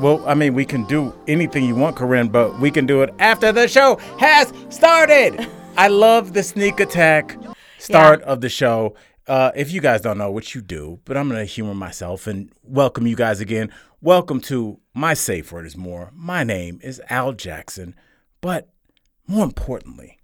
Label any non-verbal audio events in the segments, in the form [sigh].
Well, I mean, we can do anything you want, Corinne, but we can do it after the show has started. I love the sneak attack start of the show. Uh, if you guys don't know what you do, but I'm gonna humor myself and welcome you guys again. Welcome to my safe word is more. My name is Al Jackson, but more importantly,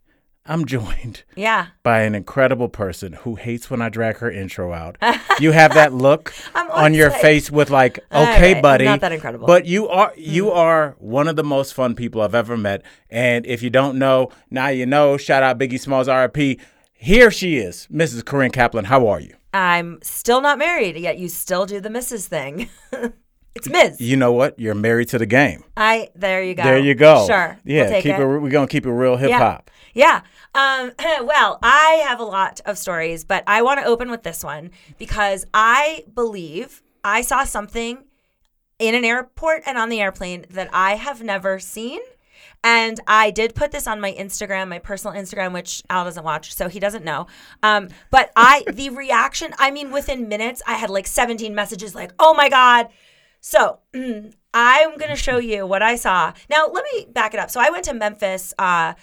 I'm joined [laughs] Yeah. by an incredible person who hates when I drag her intro out. [laughs] you have that look [laughs] on your face with like, okay, right, buddy, not that incredible. Hmm. But you are you are one of the most fun people I've ever met. And if you don't know, now you know. Shout out Biggie Smalls, RIP. Here she is, Mrs. Corinne Kaplan. How are you? I'm still not married, yet you still do the Mrs. thing. It's Ms. You know what? You're married to the game. I there you go. There you go. Sure. Yeah. We'll keep it. it. We're gonna keep it real hip Yeah. hop. Yeah. Um, [clears throat] well, I have a lot of stories, but I want to open with this one because I believe I saw something in an airport and on the airplane that I have never seen. And I did put this on my Instagram, my personal Instagram, which Al doesn't watch, so he doesn't know. Um, but I, the reaction, I mean, within minutes, I had like 17 messages like, oh my God. So [clears throat] I'm going to show you what I saw. Now, let me back it up. So I went to Memphis uh,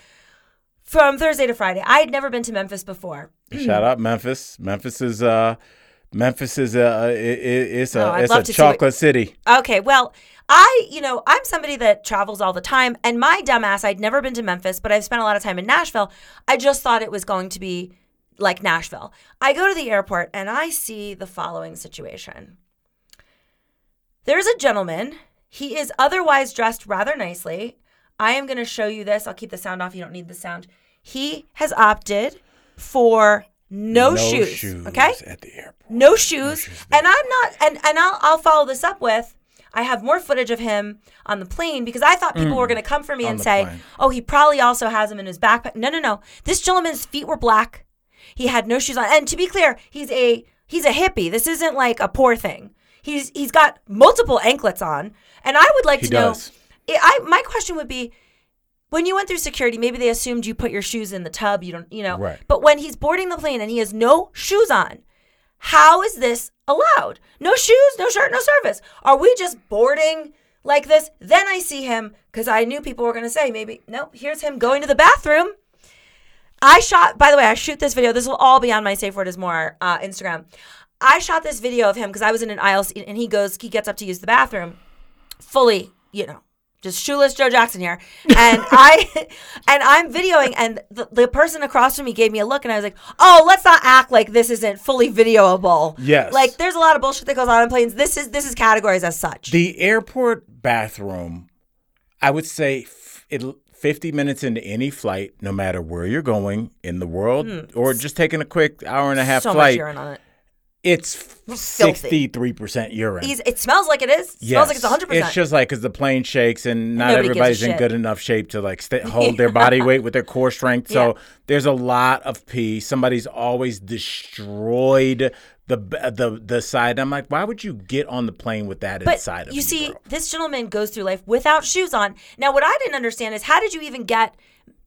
from Thursday to Friday. I had never been to Memphis before. [clears throat] Shout out Memphis. Memphis is uh, Memphis is a i- it's a Oh, it's a chocolate city. Okay, well, I, you know, I'm somebody that travels all the time, and my dumbass, I'd never been to Memphis, but I've spent a lot of time in Nashville. I just thought it was going to be like Nashville. I go to the airport and I see the following situation. There's a gentleman. He is otherwise dressed rather nicely. I am going to show you this. I'll keep the sound off. You don't need the sound. He has opted for no, shoes, Okay at the airport. no shoes and i'm not and and i'll i'll follow this up with i have more footage of him on the plane because i thought people were going to come for me Mm. On and say plane. oh he probably also has them in his backpack no no no this gentleman's feet were black he had no shoes on and to be clear he's a he's a hippie this isn't like a poor thing he's he's got multiple anklets on and i would like He to know does. I, my question would be when you went through security, maybe they assumed you put your shoes in the tub. You don't, you know. Right. But when he's boarding the plane and he has no shoes on, how is this allowed? No shoes, no shirt, no service. Are we just boarding like this? Then I see him because I knew people were going to say maybe no. Here's him going to the bathroom. I shot. By the way, I shoot this video. This will all be on my Safe Word Is More uh, Instagram. I shot this video of him because I was in an aisle seat and he goes, he gets up to use the bathroom, fully, you know, just shoeless Joe Jackson here, and [laughs] I, [laughs] and I'm videoing, and the, the person across from me gave me a look, and I was like, oh, let's not act like this isn't fully videoable. Yes. like there's a lot of bullshit that goes on in planes. This is this is categorized as such. The airport bathroom, I would say, f- it, 50 minutes into any flight, no matter where you're going in the world, hmm. or just taking a quick hour and a half so flight, urine on it. it's Filthy. 63% urine. He's, it smells like it is. It Smells like it's one hundred percent. It's just like because the plane shakes and not Nobody everybody's in good enough shape to like [laughs] hold their body weight with their core strength. So Yeah. there's a lot of pee. Somebody's always destroyed the the the side. I'm like, why would you get on the plane with that But inside of you you? see, bro? this gentleman goes through life without shoes on. Now, what I didn't understand is how did you even get?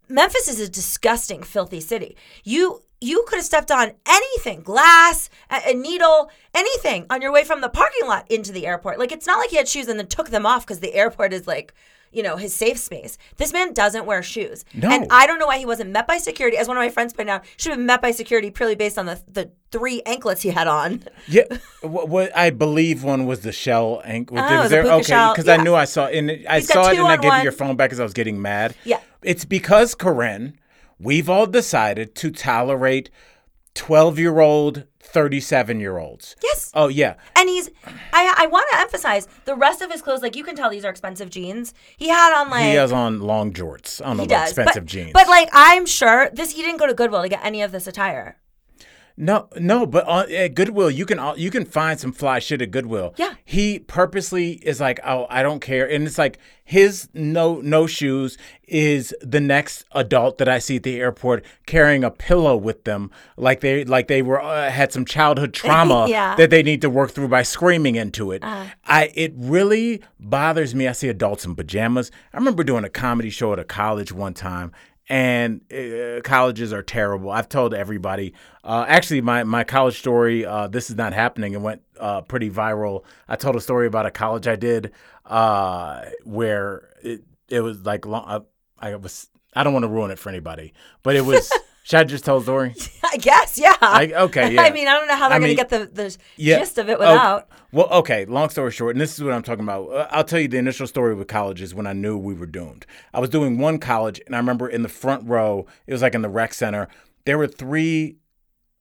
Memphis is a disgusting, filthy city. You you could have stepped on anything, glass, a, a needle, anything on your way from the parking lot into the airport. Like it's not like he had shoes and then took them off because the [laughs] airport is like. You know, his safe space. This man doesn't wear shoes. No. And I don't know why he wasn't met by security. As one of my friends pointed out, should have been met by security purely based on the, the three anklets he had on. [laughs] Yeah, what, what I believe one was the shell ankle. Oh, was puka okay? Because I knew I saw and it- I He's saw it and I gave you your phone back because I was getting mad. Yeah. it's because Corinne, we've all decided to tolerate twelve-year-old, thirty-seven-year-olds. Yes. Oh yeah, And he's, I, I want to emphasize the rest of his clothes. Like you can tell these are expensive jeans. He had on like he has on long jorts. Don't he does, expensive but, jeans. But like I'm sure this, he didn't go to Goodwill to get any of this attire. No, no, but on, at Goodwill, you can al- you can find some fly shit at Goodwill. Yeah. he purposely is like, oh, I don't care, and it's like his no no shoes is the next adult that I see at the airport carrying a pillow with them, like they like they were uh, had some childhood [laughs] trauma Yeah. That they need to work through by screaming into it. Uh-huh. I it really bothers me. I see adults in pajamas. I remember doing a comedy show at a college one time. And uh, colleges are terrible. I've told everybody. Uh, actually, my, my college story, uh, this is not happening, it went uh, pretty viral. I told a story about a college I did uh, where it, it was like long, I, I was I don't want to ruin it for anybody, but it was. [laughs] should I just tell the story? [laughs] I guess, yeah. I, okay, [laughs] yeah. I mean, I don't know how they're I going to get the, the yeah. gist of it Oh, without. well, okay. Long story short, and this is what I'm talking about. Uh, I'll tell you the initial story with colleges when I knew we were doomed. I was doing one college, and I remember in the front row, it was like in the rec center, there were three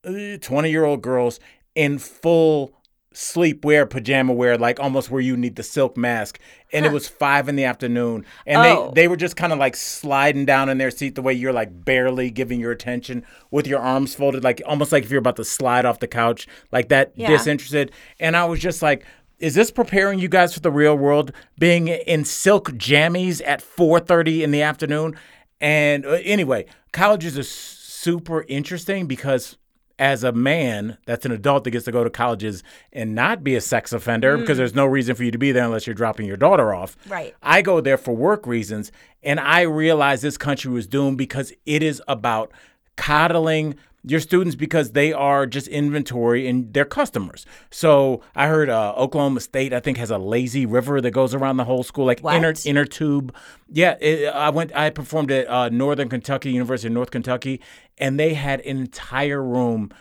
20 year old girls in full sleepwear, pajama wear, like almost where you need the silk mask. And it was five in the afternoon. And Oh. they, they were just kind of like sliding down in their seat the way you're like barely giving your attention with your arms folded, like almost like if you're about to slide off the couch, like that Yeah. disinterested. And I was just like, is this preparing you guys for the real world? Being in silk jammies at 4:30 in the afternoon, and uh, anyway, colleges are super interesting because as a man that's an adult that gets to go to colleges and not be a sex offender mm. because there's no reason for you to be there unless you're dropping your daughter off. Right. I go there for work reasons, and I realize this country was doomed because it is about coddling your students because they are just inventory and they're customers. So I heard uh, Oklahoma State, I think, has a lazy river that goes around the whole school, like inner What? inner tube. Yeah, it, I went. I performed at uh, Northern Kentucky University of North Kentucky, and they had an entire room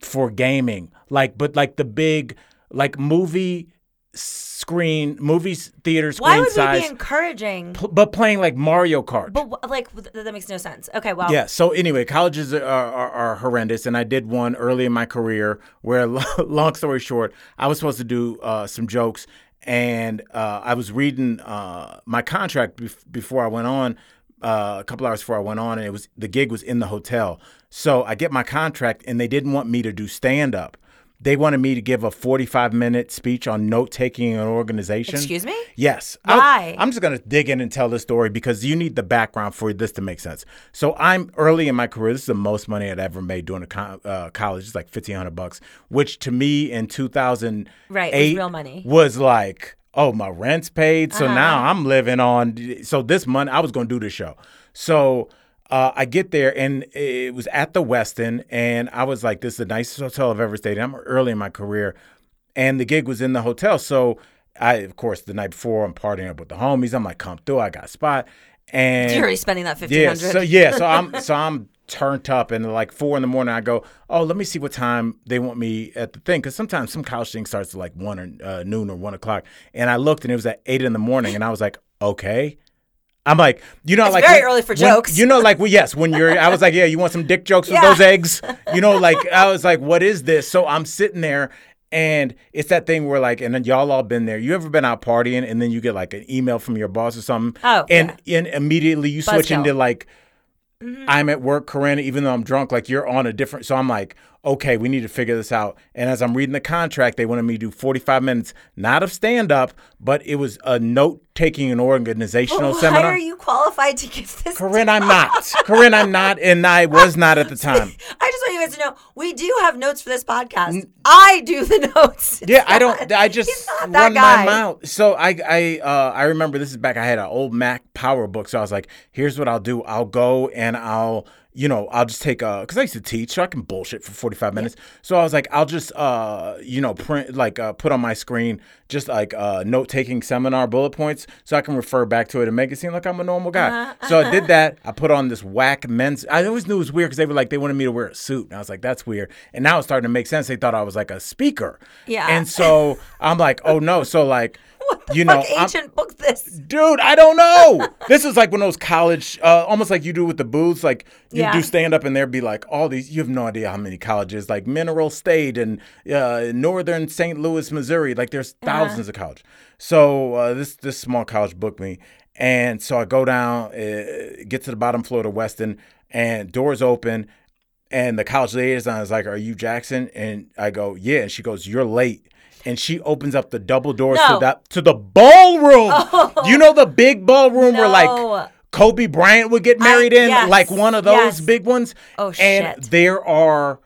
for gaming, like but like the big like movie screen, movies theater screen Why would size, we be encouraging? pl- but playing like Mario Kart. But like that makes no sense. Okay, well, Yeah. So anyway, colleges are, are, are horrendous, and I did one early in my career where, [laughs] long story short, I was supposed to do uh, some jokes, and uh, I was reading uh, my contract bef- before I went on. Uh, a couple hours before I went on, and it was the gig was in the hotel. So I get my contract, and they didn't want me to do stand up. They wanted me to give a 45 minute speech on note taking and organization. Excuse me? Yes. Why? I, am just going to dig in and tell this story because you need the background for this to make sense. So I'm early in my career. This is the most money I'd ever made doing a co- uh, college. It's like 1500 bucks, which to me in 2008 Right, real money. was like, oh, my rent's paid. So Uh-huh. now I'm living on. So this month I was going to do the show. So uh, I get there and it was at the Westin, and I was like, "This is the nicest hotel I've ever stayed in." I'm early in my career, and the gig was in the hotel. So I, of course, the night before, I'm partying up with the homies. I'm like, "Come through, I got a spot." And you're already spending that fifteen hundred. Yeah, so yeah, so I'm so I'm turned up, and like four in the morning, I go, oh, let me see what time they want me at the thing, because sometimes some college thing starts at like one or uh, noon or one o'clock, and I looked, and it was at eight in the morning, and I was like, okay. I'm like, you know, It's like very when- early for when- jokes. You know, like, well, yes, when you're, I was like, yeah, you want some dick jokes with Yeah. those eggs? You know, like, I was like, what is this? So I'm sitting there, and it's that thing where like, and y'all all been there. You ever been out partying, and then you get like an email from your boss or something, Oh, and and immediately you switch Buzzkill. into like, Mm-hmm. I'm at work, Corinne, even though I'm drunk, like you're on a different. So I'm like, okay, we need to figure this out. And as I'm reading the contract, they wanted me to do 45 minutes, not of stand up, but it was a note taking and organizational Why seminar. are you qualified to give this? Corinne, I'm not. Corinne, I'm not, and I was not at the [laughs] time. I just want you guys to know we do have notes for this podcast. I do the [laughs] notes. Yeah, It's I don't. [laughs] I just not run guy. my mouth. So I, I, uh, I remember this is back. I had an old Mac PowerBook. So I was like, here's what I'll do. I'll go and I'll, you know, I'll just take a because I used to teach, so I can bullshit for 45 minutes. So I was like, I'll just, uh, you know, print like uh, put on my screen just like uh, note taking seminar bullet points, so I can refer back to it and make it seem like I'm a normal guy. Uh-huh, So I did that. I put on this whack men's. I always knew it was weird because they were like they wanted me to wear a suit, and I was like, that's weird. And now it's starting to make sense. They thought I was like a speaker. Yeah. And so I'm like, oh no. So like, [laughs] you know, Fuck I'm, ancient book this. dude, I don't know. [laughs] this is like when those college, uh, almost like you do with the booths, like you Yeah. do stand up and there'd be like all these. You have no idea how many colleges, like Mineral State and uh, Northern St. Louis, Missouri. Like there's Uh-huh. thousands of colleges. So uh, this this small college booked me, and so I go down, uh, get to the bottom floor of Westin, and doors open. And the college liaison is like, "Are you Jackson?" And I go, "Yeah." And she goes, "You're late." And she opens up the double doors No. to that to the ballroom. [laughs] Oh. You know the big ballroom where like Kobe Bryant would get married in, yes, like one of those yes. big ones. Oh, And shit. there are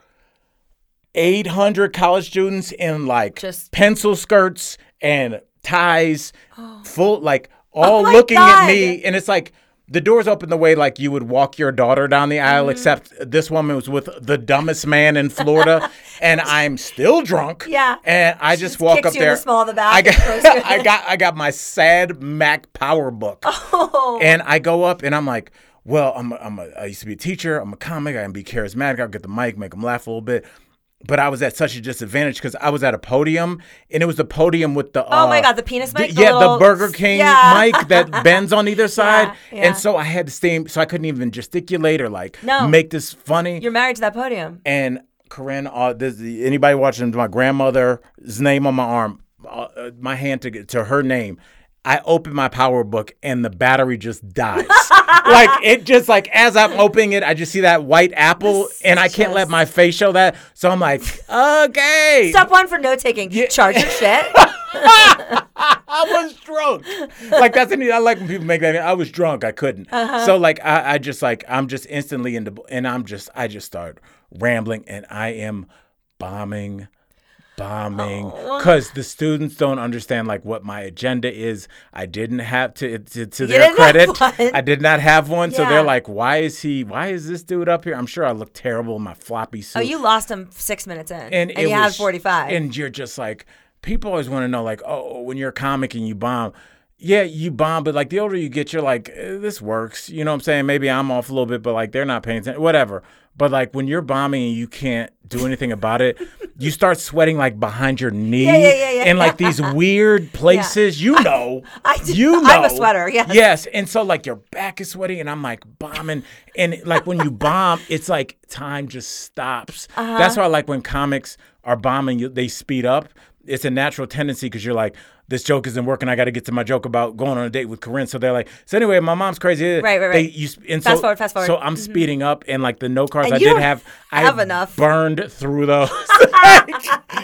800 college students in like Just- pencil skirts and ties, [gasps] full like oh all Oh looking God. at me, and it's like the doors open the way like you would walk your daughter down the aisle, Mm-hmm. except this woman was with the dumbest man in Florida, [laughs] and I'm still drunk. Yeah. and I just walk kicks up there. the the back I and throws [laughs] you got. I got, I got my sad Mac PowerBook, Oh. and I go up and I'm like, well, I'm, a, I'm a, I used to be a teacher. I'm a comic. I can be charismatic. I'll get the mic, make them laugh a little bit. But I was at such a disadvantage because I was at a podium, and it was the podium with the Oh my uh, God, the penis mic, the yeah, the little- Burger King Yeah. mic that [laughs] bends on either side, yeah. and so I had to stay, so I couldn't even gesticulate or like No. make this funny. You're married to that podium. and Corinne, uh, this, anybody watching my grandmother's name on my arm, uh, uh, my hand to to her name. I open my PowerBook and the battery just dies. [laughs] like it just like as I'm opening it, I just see that white apple and I can't let my face show that. So I'm like, okay. Step one for note taking. Charge your shit. [laughs] I was drunk. Like that's any. I like when people make that. I was drunk. I couldn't. Uh-huh. So like I, I just like I'm just instantly into and I'm just I just start rambling and I am bombing, bombing Oh. because the students don't understand like what my agenda is. I didn't have to to, to their credit. [laughs] I did not have one. So they're like, why is he? Why is this dude up here? I'm sure I look terrible in my floppy oh, suit Oh, you lost him six minutes in, and, and, you had 45. And you're just like, people always want to know, like, oh, when you're a comic and you bomb, yeah, you bomb, but like the older you get, you're like, eh, this works. You know what I'm saying? Maybe I'm off a little bit, but like they're not paying attention, whatever. But like when you're bombing and you can't do anything about it, [laughs] you start sweating like behind your knee Yeah, yeah, yeah, and like these [laughs] weird places. You know, [laughs] I do- you know, I'm a sweater, yes. yes. And so like your back is sweaty, and I'm like bombing, and like when you bomb, it's like time just stops. Uh-huh. That's why like when comics are bombing, you, they speed up. It's a natural tendency because you're like, this joke isn't working. I got to get to my joke about going on a date with Corinne. So they're like, so anyway, my mom's crazy. Right, right, right. They, you, and Fast so, forward, fast forward. So I'm speeding up, and like the note cards I did have, [laughs] I have enough. burned through those. [laughs] [laughs]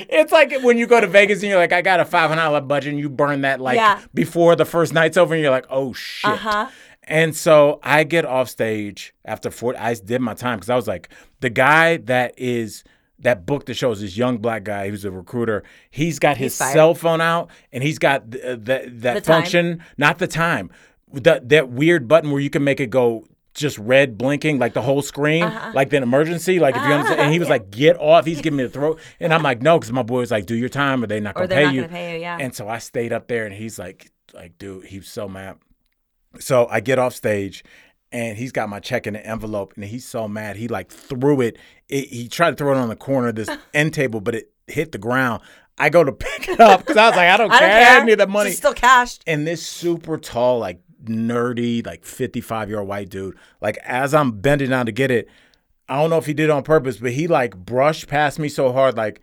it's like when you go to Vegas and you're like, I got a five hundred dollar budget, and you burn that like Yeah. before the first night's over, and you're like, oh shit. Uh-huh. And so I get off stage after four. I did my time because I was like, the guy that is that book that shows this young black guy who's a recruiter. He's got his fired. cell phone out and he's got th- uh, that that The time. function, not the time, that that weird button where you can make it go just red blinking like the whole screen Uh-huh. like the emergency like if you understand and he was [laughs] like get off he's giving me the throat and i'm like no because my boy was like do your time or they not Or gonna they're pay not you gonna pay you, yeah. and so i stayed up there and he's like like dude he's so mad so I get off stage and he's got my check in the envelope and he's so mad. He like threw it. it he tried to throw it on the corner of this [laughs] end table, but it hit the ground. I go to pick it up because I was like, I don't [laughs] I don't care. care. I need the money. It's still cashed. and this super tall, like nerdy, like 55 year old white dude, like as I'm bending down to get it, I don't know if he did it on purpose, but he like brushed past me so hard, like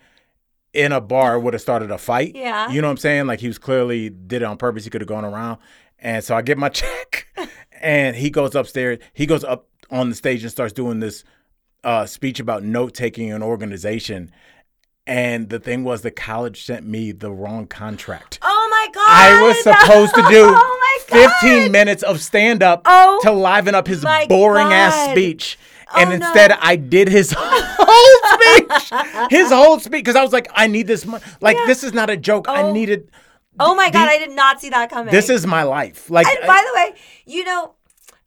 in a bar would have started a fight. Yeah. You know what I'm saying? Like he was clearly did it on purpose. He could have gone around. And so I get my [laughs] check and he goes upstairs. He goes up on the stage and starts doing this uh, speech about note taking and organization. And the thing was, the college sent me the wrong contract. Oh my god! I was supposed to do [laughs] Oh my god! 15 minutes of stand up Oh to liven up his boring ass speech. And Oh, instead, no. I did his [laughs] whole speech. His whole speech. Because I was like, I need this money. Like, this is not a joke. I Oh. needed. Oh my god! the- I did not see that coming. This is my life. Like, And by the way, you know,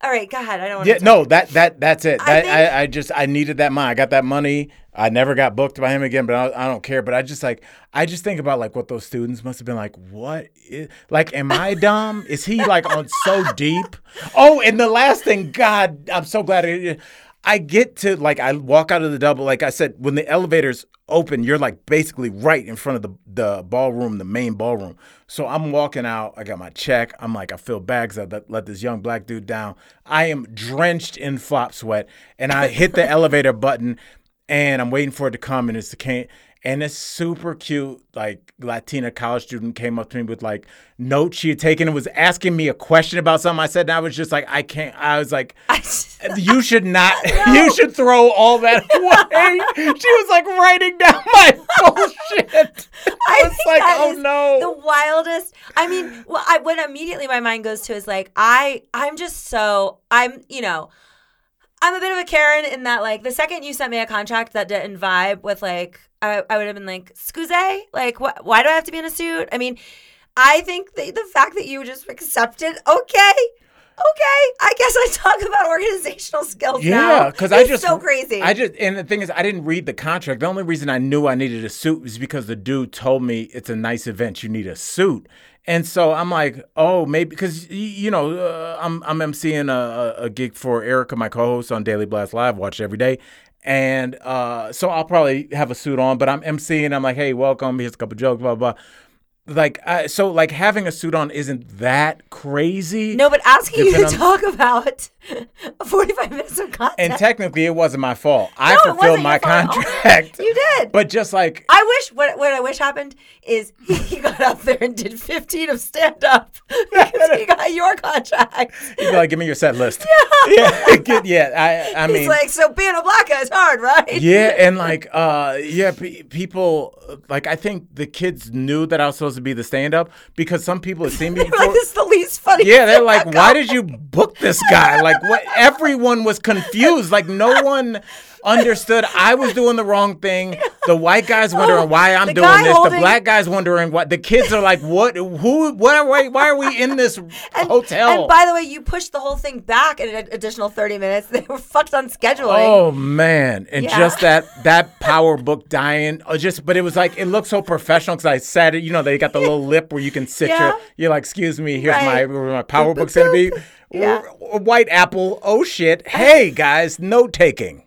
all right, go ahead. I don't want yeah, to. no, that that that's it. I That, think- I, I just I needed that money. I got that money. I never got booked by him again, but I, I don't care. But I just like I just think about like what those students must have been like. What is like? Am I [laughs] dumb? Is he like on so deep? Oh, and the last thing, God, I'm so glad. I get to like I walk out of the double. Like I said, when the elevators open, you're like basically right in front of the the ballroom, the main ballroom. So I'm walking out. I got my check. I'm like, I feel 'cause I let, let this young black dude down. I am drenched in flop sweat, and I hit the [laughs] elevator button, and I'm waiting for it to come, and it's the can. And this super cute, like Latina college student came up to me with like notes she had taken and was asking me a question about something I said. And I was just like, I can't. I was like, [laughs] you should not. [laughs] [laughs] You should throw all that away. she was like writing down my bullshit. I was think like, that oh is no. the wildest i mean well I, what immediately my mind goes to is like i i'm just so i'm you know i'm a bit of a karen in that like the second you sent me a contract that didn't vibe with like i, I would have been like excuse like what why do i have to be in a suit i mean i think the, the fact that you just accepted okay okay, I guess I talk about organizational skills now. Yeah, because I just so crazy. I just and the thing is, I didn't read the contract. The only reason I knew I needed a suit was because the dude told me it's a nice event. You need a suit, and so I'm like, oh, maybe because you know uh, I'm I'm emceeing a, a, gig for Erica, my co-host on Daily Blast Live. Watch every day. And uh, so I'll probably have a suit on, but I'm emceeing. I'm like, hey, welcome. Here's a couple jokes, blah blah. blah. Like, I, so like having a suit on isn't that crazy. no, but asking you to talk about [laughs] 45 minutes of content. And technically, it wasn't my fault. I No, it fulfilled wasn't my contract. [laughs] You did. But just like, I wish what what I wish happened is [laughs] he got up there and did 15 of stand up because he got your contract. be like, give me your set list. Yeah. Get- yeah. I, I He's mean, like, so being a black guy is hard, right? yeah. And like, uh, yeah, pe- people, like, I think the kids knew that I was supposed to be the stand up because some people have seen me [laughs] before. this is the least funny. Yeah, they're like, why did you book this guy? Like, what? Everyone was confused. Like, no one understood. I was doing the wrong thing. The white guy's wondering why I'm doing this. holding- The black guy's wondering what. The kids are like, what? Who? What are we? Why are we in this [laughs] hotel? And by the way, you pushed the whole thing back an additional 30 minutes. [laughs] They were fucked on scheduling. Oh man, and Yeah. just that [laughs] that PowerBook dying, uh, just but it was like it looked so professional because I said it. You know, they got the little lip where you can sit Yeah. your. You're like, excuse me, here's my Right. where my PowerBook's gonna be. Yeah. White apple. Oh shit. Hey guys, note taking.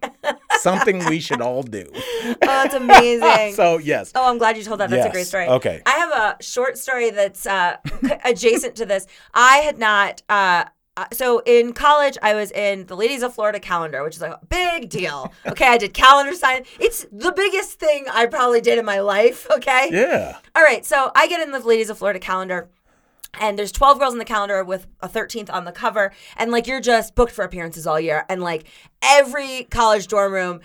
Something we should all do. [laughs] Oh, that's amazing. [laughs] So yes. Oh, I'm glad you told that. That's a great story. Okay. I have a short story that's uh, [laughs] adjacent to this. I had not. Uh, uh, so in college, I was in the Ladies of Florida calendar, which is a big deal. Okay, I did calendar sign. It's the biggest thing I probably did in my life. Okay. Yeah. All right, so I get in the Ladies of Florida calendar. And there's 12 girls in the calendar with a 13th on the cover. And like you're just booked for appearances all year. And like every college dorm room,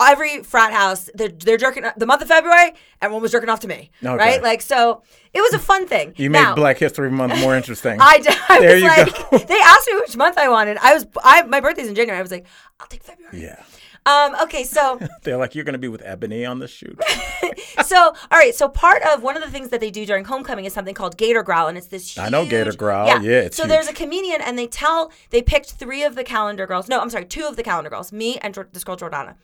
every frat house, they're, they're jerking the month of February, everyone was jerking off to me. Okay. Right? Like, so it was a fun thing. You made Now, Black History Month more interesting. [laughs] I, d- I There was you like, go. [laughs] they asked me which month I wanted. I was, I my birthday's in January. I was like, I'll take February. yeah. Um, okay, so [laughs] They're like, you're gonna be with Ebony on the shoot. [laughs] so all right so part of one of the things that they do during homecoming is something called gator growl and it's this I know Gator Growl. Yeah, it's so there's a comedian and they tell they picked three of the calendar girls no i'm sorry two of the calendar girls me and this girl jordana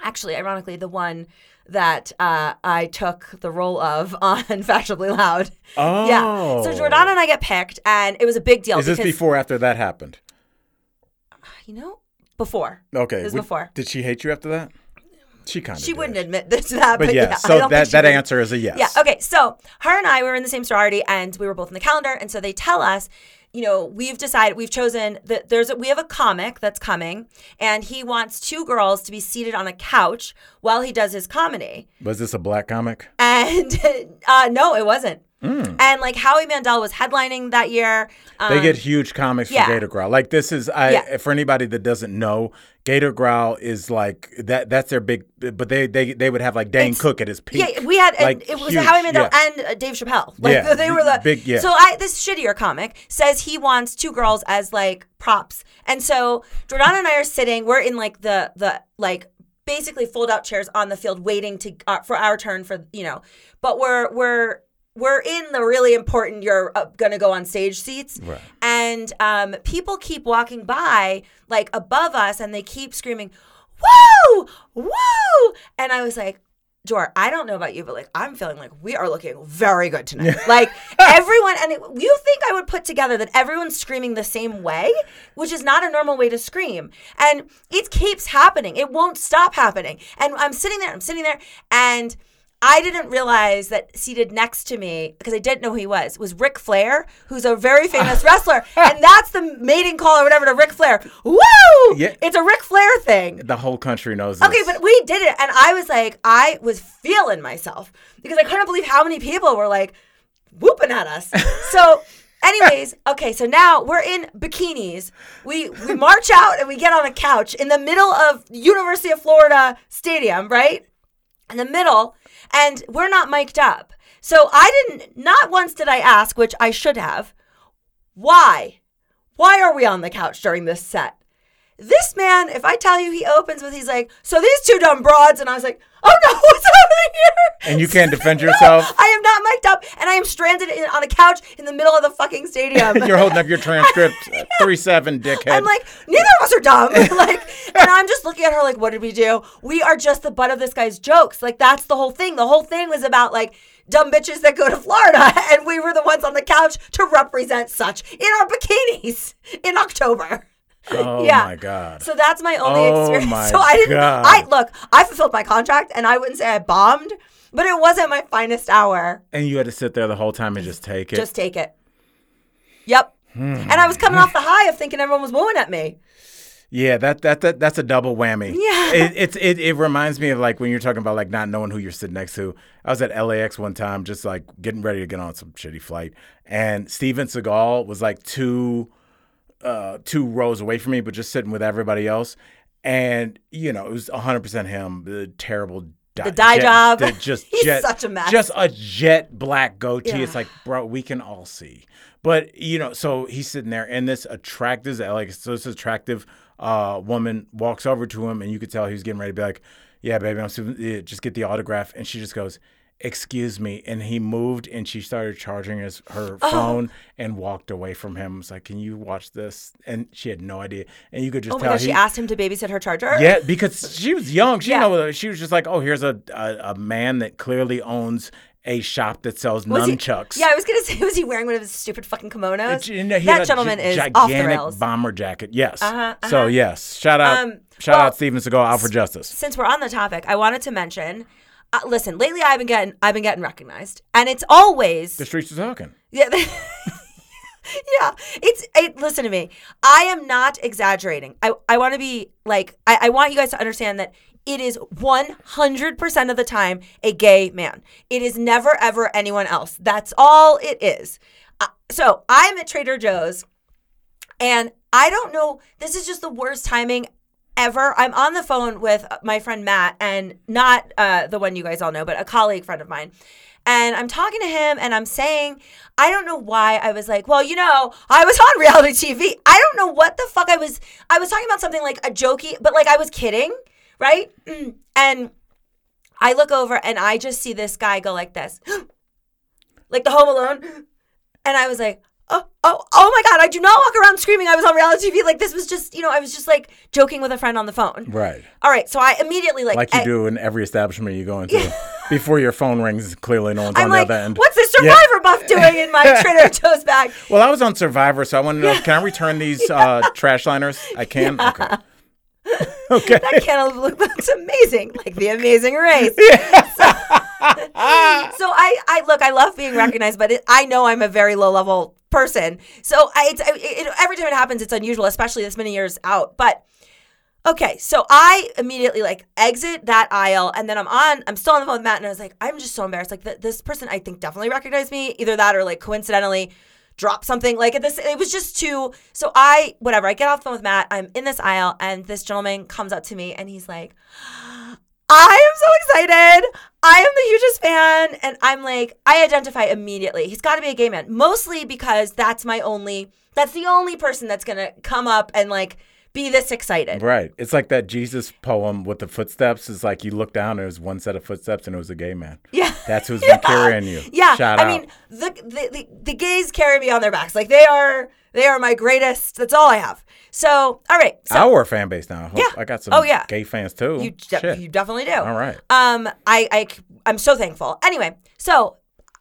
actually ironically the one that uh, i took the role of [laughs] on fashionably loud Oh. yeah so jordana and i get picked and it was a big deal Is this before or after that happened? you know before Okay. It was would- before. Did she hate you after that? She kind of. she wouldn't admit [laughs] this to that but, But yeah, yeah, so that that would. answer is a yes. Yeah. Okay. So her and I were in the same sorority, and we were both in the calendar. And so they tell us, you know, we've decided we've chosen that there's a, we have a comic that's coming, and he wants two girls to be seated on a couch while he does his comedy. Was this a black comic? And [laughs] uh, no, it wasn't. And like Howie Mandel was headlining that year. Um. They get huge comics yeah. for Gator Growl. Like this is I Yeah. for anybody that doesn't know, Gator Growl is like that. That's their big. But they they they would have like Dane It's- Cook at his peak. Yeah, we had and Like, it was huge, Howie Mandel yeah. and uh, Dave Chappelle. Like Yeah, [laughs] they were the big- yeah. So I this shittier comic says he wants two girls as like props, and so Jordana and I are sitting. We're in like the the like basically fold out chairs on the field, waiting to uh, for our turn for you know, but we're we're. We're in the really important. You're uh, gonna go on stage seats, Right. and um, people keep walking by like above us, and they keep screaming, "Woo, woo!" And I was like, Jor, I don't know about you, but like I'm feeling like we are looking very good tonight. [laughs] like everyone, and it, you think I would put together that everyone's screaming the same way, which is not a normal way to scream, and it keeps happening. It won't stop happening. And I'm sitting there, I'm sitting there, and. I didn't realize that seated next to me, because I didn't know who he was, was Ric Flair, who's a very [laughs] famous wrestler. And that's the mating call or whatever to Ric Flair. Woo! Yeah. It's a Ric Flair thing. The whole country knows. This. Okay, but we did it, and I was like, I was feeling myself because I couldn't believe how many people were like whooping at us. [laughs] So, anyways, okay, so now we're in bikinis. We we [laughs] march out and we get on a couch in the middle of University of Florida Stadium, right? In the middle, and we're not mic'd up. So I didn't. Not once did I ask, which I should have. Why? Why are we on the couch during this set? This man, if I tell you, he opens with, he's like, so these two dumb broads, and I was like, oh no, [laughs] what's happening here? And you can't defend yourself? [laughs] I am not mic'd up, and I am stranded in, on a couch in the middle of the fucking stadium. [laughs] You're holding up your transcript. Uh, three seven dickhead. I'm like, neither of us are dumb. like, and I'm just looking at her like, what did we do? We are just the butt of this guy's jokes. Like, that's the whole thing. The whole thing was about like dumb bitches that go to Florida, and we were the ones on the couch to represent such in our bikinis in October. Oh yeah. my god. So that's my only Oh experience. my [laughs] so I didn't. God. I look. I fulfilled my contract, and I wouldn't say I bombed, but it wasn't my finest hour. and you had to sit there the whole time and just take it. Just take it. Yep. Hmm. And I was coming off the high of thinking everyone was wooing at me. Yeah, that that, that that's a double whammy. Yeah. it, it's it, it reminds me of like when you're talking about like not knowing who you're sitting next to. I was at LAX one time, just like getting ready to get on some shitty flight, and Steven Seagal was like two uh two rows away from me, but just sitting with everybody else, and you know it was 100 percent him, the terrible. Di- The dye jet- job. the just [laughs] He's jet, such a mess. Just a jet black goatee. Yeah. It's like, bro, we can all see. But you know, so he's sitting there, and this attractive, like so this attractive uh, woman walks over to him, and you could tell he was getting ready to be like, "Yeah, baby, I'm just get the autograph," and she just goes. Excuse me, and he moved, and she started charging his her Oh. phone and walked away from him. It's like, "Can you watch this?" And she had no idea, and you could just Oh my tell gosh, she asked him to babysit her charger. yeah, because she was young. She Yeah. know she was just like, oh, here's a, a a man that clearly owns a shop that sells Was he- nunchucks. yeah, I was gonna [laughs] say, was he wearing one of his stupid fucking kimonos? He had that gentleman is gigantic off the rails. bomber jacket. Yes. Uh-huh, So uh-huh. yes, shout out, Um, shout well, out Steven Seagal out for justice. Since we're on the topic, I wanted to mention. Uh, listen, lately I've been getting I've been getting recognized, and it's always The streets are talking. Yeah. [laughs] yeah. It's it, listen to me. I am not exaggerating. I, I want to be like I, I want you guys to understand that it is 100% of the time a gay man. It is never ever anyone else. That's all it is. Uh, so I'm at Trader Joe's and I don't know, this is just the worst timing ever. I'm on the phone with my friend Matt, and not uh, the one you guys all know, but a colleague friend of mine. And I'm talking to him, and I'm saying, I don't know why I was like, well, you know, I was on [laughs] reality TV. I don't know what the fuck I was. I was talking about something like a jokey, but like I was kidding, right? And I look over, and I just see this guy go like this, [gasps] like the Home Alone, and I was like, oh, oh, oh my God, I do not walk around screaming I was on reality TV. Like this was just, you know, I was just like joking with a friend on the phone. Right. All right. So I immediately like, Like you I, do in every establishment you go into. [laughs] Before your phone rings, clearly no one's I'm on like, the other end. what's this Yeah. survivor buff [laughs] doing in my Trader Joe's [laughs] bag? Well, I was on Survivor, so I want to know, can I return these uh, trash liners? I can? Okay. [laughs] okay. That cantaloupe looks amazing, like the amazing race. [laughs] So, I, I look, I love being recognized, but it, I know I'm a very low level person. So I, it's, it, it, every time it happens, it's unusual, especially this many years out. But okay, so I immediately like exit that aisle, and then I'm on. I'm still on the phone with Matt, and I was like, I'm just so embarrassed. Like th- this person, I think definitely recognized me. Either that or like coincidentally drop something like this it was just too so i whatever i get off the phone with matt i'm in this aisle and this gentleman comes up to me and he's like I am so excited. I am the hugest fan. And I'm like, I identify immediately. He's got to be a gay man, mostly because that's my only, that's the only person that's going to come up and like be this excited. Right. It's like that Jesus poem with the footsteps. It's like you look down, and there's one set of footsteps, and it was a gay man. [laughs] Yeah. That's who's [laughs] been carrying you. Yeah. Shout I out. mean, the, the, the, the gays carry me on their backs. Like they are, they are my greatest. That's all I have. So, all right. So Our fan base now. I, Yeah. I got some Oh, yeah. gay fans too. you, de- you definitely do. All right. Um, I, I, I'm so thankful. Anyway, so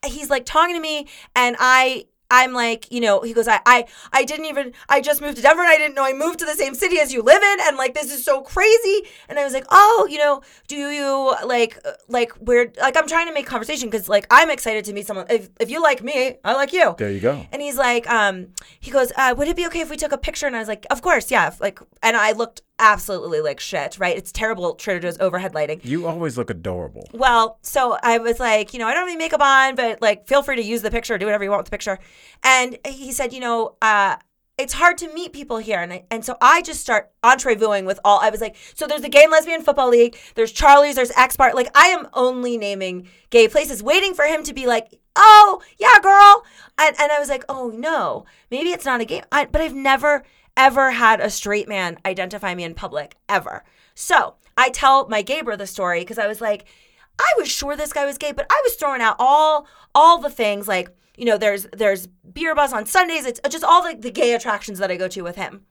he's like talking to me, and I, I'm like, you know, he goes, I, I, I didn't even, I just moved to Denver, and I didn't know I moved to the same city as you live in, and like this is so crazy. And I was like, oh, you know, do you like, like we're like I'm trying to make conversation because like I'm excited to meet someone. If if you like me, I like you. There you go. And he's like, um, he goes, uh, would it be okay if we took a picture? And I was like, of course, yeah. Like, and I looked absolutely like shit, right? It's terrible Trader Joe's overhead lighting. You always look adorable. Well, so I was like, you know, I don't have any makeup on, but like, feel free to use the picture, do whatever you want with the picture. And he said, you know, uh, it's hard to meet people here. And, I, and so I just start entrevuing with all, I was like, so there's the Gay and Lesbian Football League, there's Charlie's, there's X Bar. Like, I am only naming gay places, waiting for him to be like, oh, yeah, girl. And, and I was like, oh, no, maybe it's not a game. I, but I've never, ever had a straight man identify me in public, ever. So I tell my gay brother the story because I was like, I was sure this guy was gay, but I was throwing out all all the things like you know there's there's beer buzz on Sundays. It's just all the, the gay attractions that I go to with him.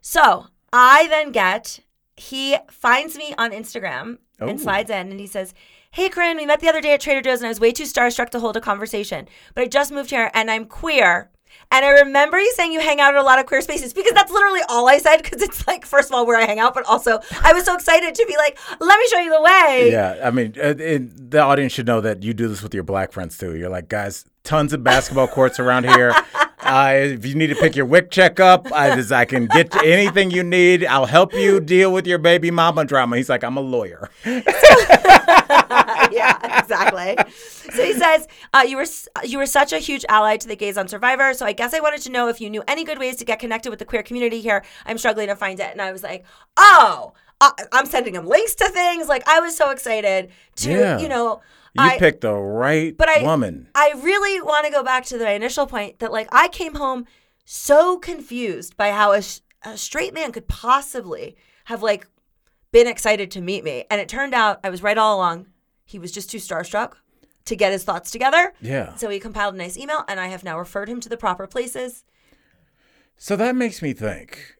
So I then get he finds me on Instagram Oh. and slides in and he says, Hey Corinne, we met the other day at Trader Joe's and I was way too starstruck to hold a conversation. But I just moved here and I'm queer. And I remember you saying you hang out at a lot of queer spaces because that's literally all I said because it's like, first of all, where I hang out, but also I was so excited to be like, let me show you the way. Yeah, I mean, uh, and the audience should know that you do this with your black friends too. You're like, guys, tons of basketball courts around here. [laughs] Uh, if you need to pick your WIC check up, I, just, I can get you anything you need. I'll help you deal with your baby mama drama. He's like, I'm a lawyer. [laughs] yeah, exactly. So he says, uh, "You were you were such a huge ally to the gays on Survivor. So I guess I wanted to know if you knew any good ways to get connected with the queer community here. I'm struggling to find it." And I was like, "Oh." I- I'm sending him links to things. Like I was so excited to, Yeah. you know, You I, picked the right but I- woman. I really want to go back to the initial point that like I came home so confused by how a straight man could possibly have like been excited to meet me, and it turned out I was right all along. He was just too starstruck to get his thoughts together. Yeah. So he compiled a nice email, and I have now referred him to the proper places. So that makes me think.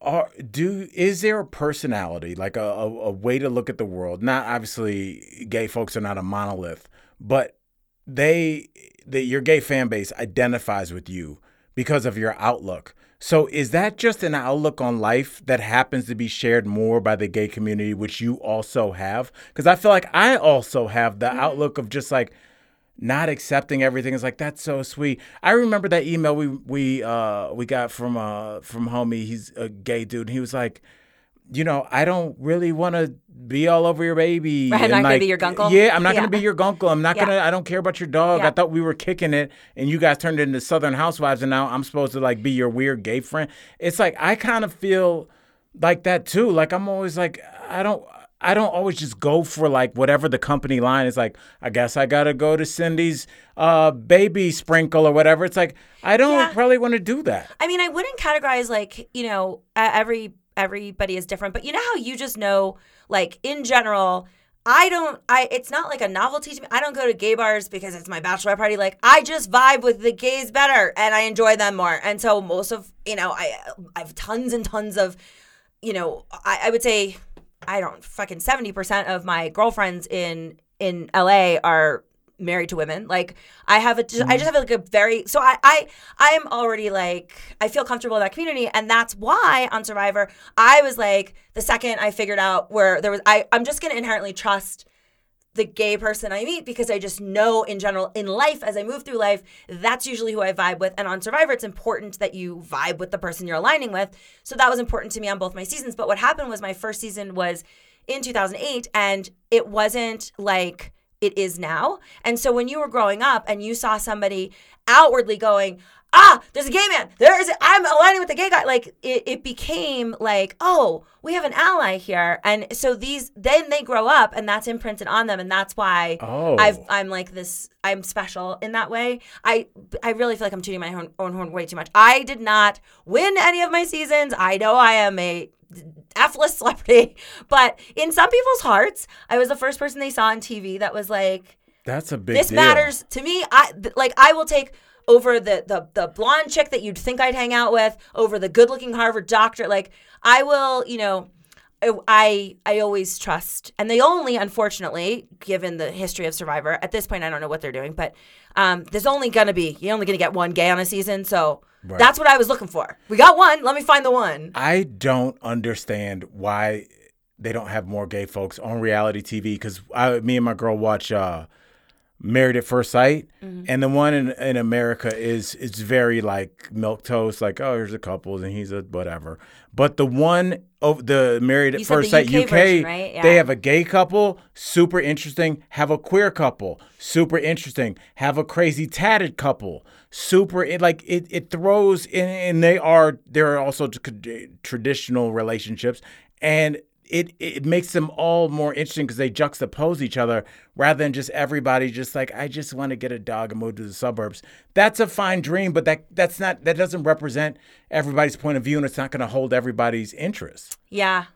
Are, do is there a personality like a, a, a way to look at the world? Not obviously, gay folks are not a monolith, but they that your gay fan base identifies with you because of your outlook. So is that just an outlook on life that happens to be shared more by the gay community, which you also have? Because I feel like I also have the outlook of just like not accepting everything is like that's so sweet. I remember that email we we uh we got from uh from homie. He's a gay dude. He was like, you know, I don't really want to be all over your baby. [laughs] Right, I'm not gonna be your gunkle? Yeah, I'm not Yeah. gonna be your gunkle. I'm not Yeah. gonna. I don't care about your dog. Yeah. I thought we were kicking it, and you guys turned it into Southern Housewives, and now I'm supposed to like be your weird gay friend. It's like I kind of feel like that too. Like I'm always like I don't. I don't always just go for like whatever the company line is like. I guess I gotta go to Cindy's uh, baby sprinkle or whatever. It's like I don't Yeah. probably want to do that. I mean, I wouldn't categorize like you know every everybody is different, but you know how you just know like in general. I don't. I. It's not like a novelty to me. I don't go to gay bars because it's my bachelor party. Like I just vibe with the gays better, and I enjoy them more. And so most of you know, I I have tons and tons of, you know, I, I would say, I don't fucking seventy percent of my girlfriends in in LA are married to women. Like I have a, I mm-hmm. just have like a very so I I I'm already like I feel comfortable in that community, and that's why on Survivor I was like the second I figured out where there was I I'm just gonna inherently trust the gay person I meet because I just know in general in life as I move through life that's usually who I vibe with. And on Survivor it's important that you vibe with the person you're aligning with. So that was important to me on both my seasons. But what happened was my first season was in 2008 and it wasn't like it is now. And so when you were growing up and you saw somebody outwardly going ah there's a gay man. There is i'm aligning with the gay guy like it, it became like oh we have an ally here. And so these then they grow up and that's imprinted on them. And that's why Oh. I've, i'm like this i'm special in that way. I i really feel like i'm tooting my own, own horn way too much. I did not win any of my seasons. I know i am a F-list celebrity, [laughs] but in some people's hearts, I was the first person they saw on TV that was like, That's a big this deal. matters to me. I th- like I will take over the the the blonde chick that you'd think I'd hang out with over the good looking Harvard doctor. Like I will, you know. I I always trust, and they only, unfortunately, given the history of Survivor, at this point, I don't know what they're doing, but um, there's only gonna be you're only gonna get one gay on a season, so Right. that's what I was looking for. We got one. Let me find the one. I don't understand why they don't have more gay folks on reality TV because I me and my girl watch uh, Married at First Sight, Mm-hmm. and the one in, in America is is very like milk toast, like oh here's a couple and he's a whatever. But the one of the Married at You First Sight UK UK, version, right? they have a gay couple, super interesting. Have a queer couple, super interesting. Have a crazy tatted couple, super it, like it. It throws in, and they are there are also traditional relationships, and it it makes them all more interesting because they juxtapose each other rather than just everybody just like I just want to get a dog and move to the suburbs. That's a fine dream, but that that's not that doesn't represent everybody's point of view, and it's not going to hold everybody's interest. Yeah.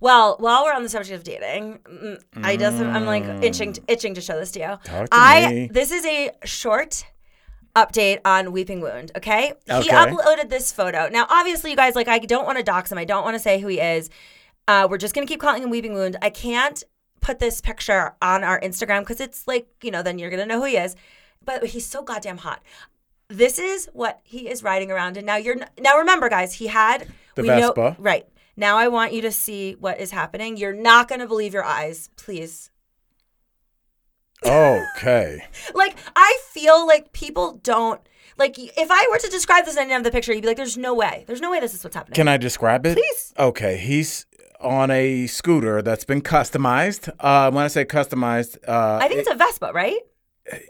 Well, while we're on the subject of dating, mm, I just I'm like itching itching to show this to you. Mm. Talk to I me. this is a short update on Weeping Wound. Okay, he uploaded this photo. Now, obviously, you guys like I don't want to dox him. I don't want to say who he is. Uh, we're just gonna keep calling him Weeping Wound. I can't put this picture on our Instagram because it's like you know then you're gonna know who he is. But he's so goddamn hot. This is what he is riding around in. Now you're n- now remember, guys. He had The we know- Vespa. right now. I want you to see what is happening. You're not gonna believe your eyes, please. Okay. [laughs] Like I feel like people don't like. If I were to describe this in the end of the picture, you'd be like, "There's no way. There's no way this is what's happening." Can I describe it? Please. Okay. He's on a scooter that's been customized. Uh, when I say customized, uh, I think it's a Vespa, right?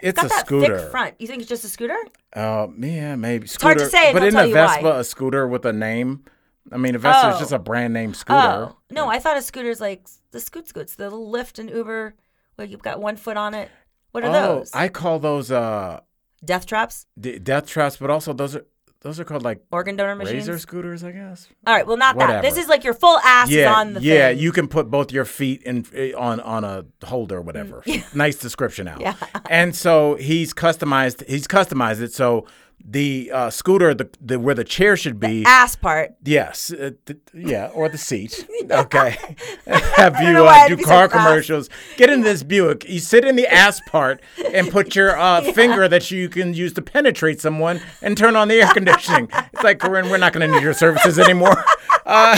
it's Got a that scooter. thick front. You think it's just a scooter? Uh, yeah, maybe hard to scooter. say, but tell a you why. Vespa a scooter with a name? I mean, a Vespa is Oh. just a brand name scooter. Oh no, I thought a scooter's like the scoot scoots, the Lyft and Uber, where you've got one foot on it. What are Oh, those? I call those uh Death traps, d- death traps, but also those are those are called like organ donor machines. razor scooters, I guess. All right, well, not that. This is like your full ass is Yeah, on the floor. yeah. thing. You can put both your feet in eh, on on a holder, whatever. [laughs] Nice description now. Yeah. And so he's customized. He's customized it so the uh, scooter, the, the where the chair should be. ass part. Yes, uh, th- yeah, or the seat. [laughs] Okay. [laughs] [laughs] Have you uh, do be so car commercials? Get in this Buick. You sit in the ass part and put your uh, finger that you can use to penetrate someone and turn on the air conditioning. It's like, Corinne, we're not going to need your services anymore. Uh,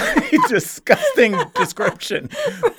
disgusting description.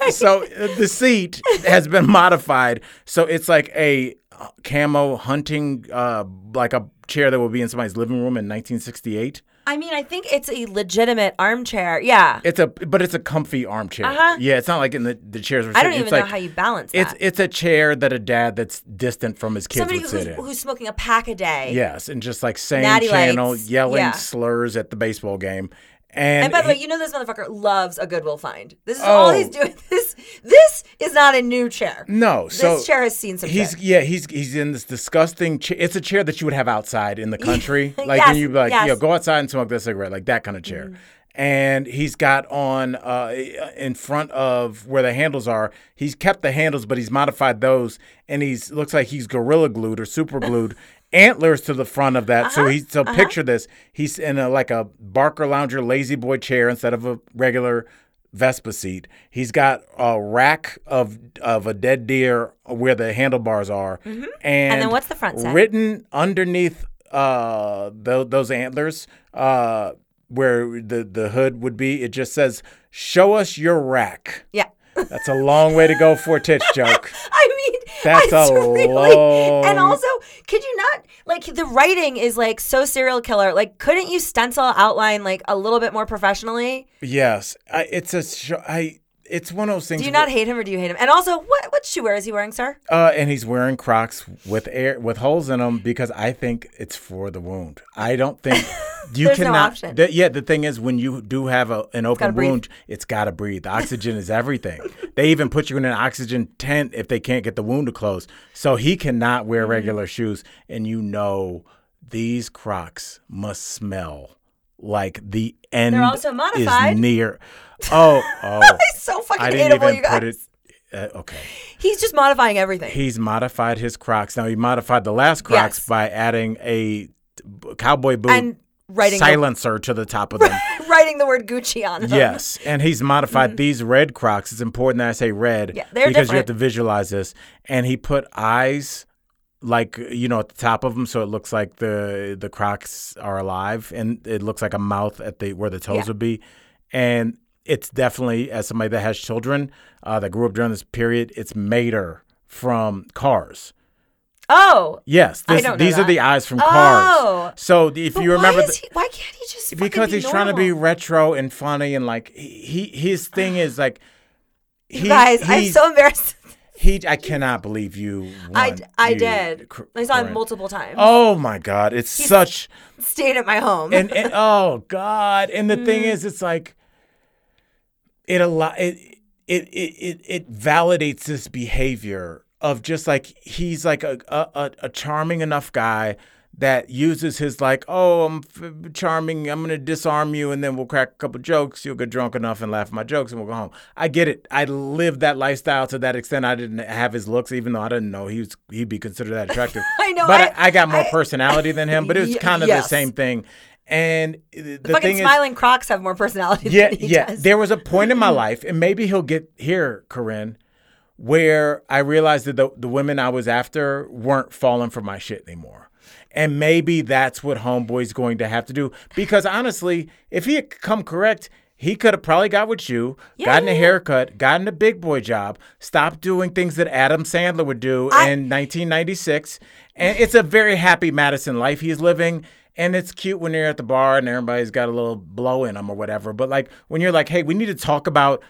So uh, the seat has been modified. So it's like a camo hunting, uh, like a chair that would be in somebody's living room in 1968. I mean, I think it's a legitimate armchair. Yeah. It's a, but it's a comfy armchair. Uh-huh. Yeah, it's not like in the the chairs. We're I don't even it's know like, how you balance that. It's it's a chair that a dad that's distant from his kids Somebody would who's, sit in. who's smoking a pack a day. Yes, and just like same Natty channel, lights. yelling Yeah. slurs at the baseball game. And, And by the he- way, you know this motherfucker loves a Goodwill find. This is all Oh. he's doing. [laughs] This this is not a new chair. no, so this chair has seen some He's shit. yeah, he's he's in this disgusting. Cha- it's a chair that you would have outside in the [laughs] country, like Yes, when you like, yes. yo, go outside and smoke this cigarette, like that kind of chair. And he's got on uh, in front of where the handles are. He's kept the handles, but he's modified those, and he's looks like he's gorilla glued or super glued [laughs] antlers to the front of that. So he's so picture this: he's in a like a Barcalounger lazy boy chair instead of a regular Vespa seat. He's got a rack of of a dead deer where the handlebars are, and, And then what's the front? Written underneath uh tho- those antlers, uh, where the the hood would be, it just says "Show us your rack." Yeah. That's a long way to go for a titch [laughs] joke. I mean, That's [laughs] a really, long- And also, could you not like the writing is like so serial killer? Like, couldn't you stencil outline like a little bit more professionally? Yes, I, it's a I. It's one of those things. Do you where- not hate him or do you hate him? And also, what what shoe wear is he wearing, sir? Uh, and he's wearing Crocs with air with holes in them because I think it's for the wound. I don't think [laughs] you no cannot. option. the- yeah, the thing is, when you do have a, an open breathe. wound, it's got to breathe. Oxygen is everything. They even put you in an oxygen tent if they can't get the wound to close. So he cannot wear Mm-hmm. regular shoes, and you know these Crocs must smell like the end also modified. is near. [laughs] Oh, oh. [laughs] He's so fucking I didn't hateable, even you guys. put it. Uh, okay. He's just modifying everything. He's modified his Crocs. Now he modified the last Crocs Yes. by adding a cowboy boot and writing the, silencer to the top of them. [laughs] writing the word Gucci on them. yes, and he's modified these red Crocs. It's important that I say red Mm-hmm. Yeah, they're because you have different. to visualize this. And he put eyes like you know at the top of them so it looks like the the crocs are alive and it looks like a mouth at the where the toes Yeah. would be and it's definitely as somebody that has children uh, that grew up during this period it's mater from cars Oh. Yes, this, these are the eyes from Oh. Cars. So if But you remember, why, the, he, why can't he just because be he's trying to be retro and funny and like he, he his thing is like he, You guys, I'm so embarrassed. He I cannot believe you. I, won- I you- did. Cor- I saw him multiple times. Oh my god, it's such Stayed at my home. and, and [laughs] oh god, and the thing Mm. is, it's like it a lot it it it it, it validates this behavior of just like he's like a a- a charming enough guy that uses his like, oh, I'm f- charming, I'm gonna disarm you, and then we'll crack a couple jokes. You'll get drunk enough and laugh at my jokes, and we'll go home. I get it. I lived that lifestyle to that extent. I didn't have his looks, even though I didn't know he was he'd be considered that attractive. [laughs] I know, but I- I, got more I- personality than him. But it was [laughs] kind of yes. the same thing. And the Fucking thing is, smiling crocs have more personality yeah, than he yeah. does. There was a point in my [laughs] life, and maybe he'll get here, Corinne, where I realized that the, the women I was after weren't falling for my shit anymore. And maybe that's what Homeboy's going to have to do. Because honestly, if he had come correct, he could have probably got with you, gotten a yeah, yeah. haircut, gotten a big boy job, stopped doing things that Adam Sandler would do I- in 1996. And it's a very happy Madison life he's living. And it's cute when you're at the bar and everybody's got a little blow in them or whatever. But like when you're like, hey, we need to talk about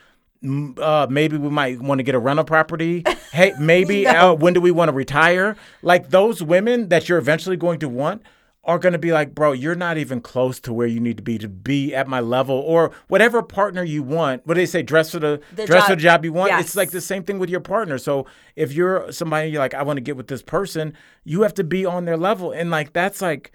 uh, maybe we might want to get a rental property. [laughs] Hey, maybe uh, when do we want to retire? Like those women that you're eventually going to want are going to be like, bro, you're not even close to where you need to be to be at my level or whatever partner you want. What do they say? Dress for the, The dress for job. the job you want. Yes. It's like the same thing with your partner. So if you're somebody you're like, I want to get with this person, you have to be on their level. And like that's like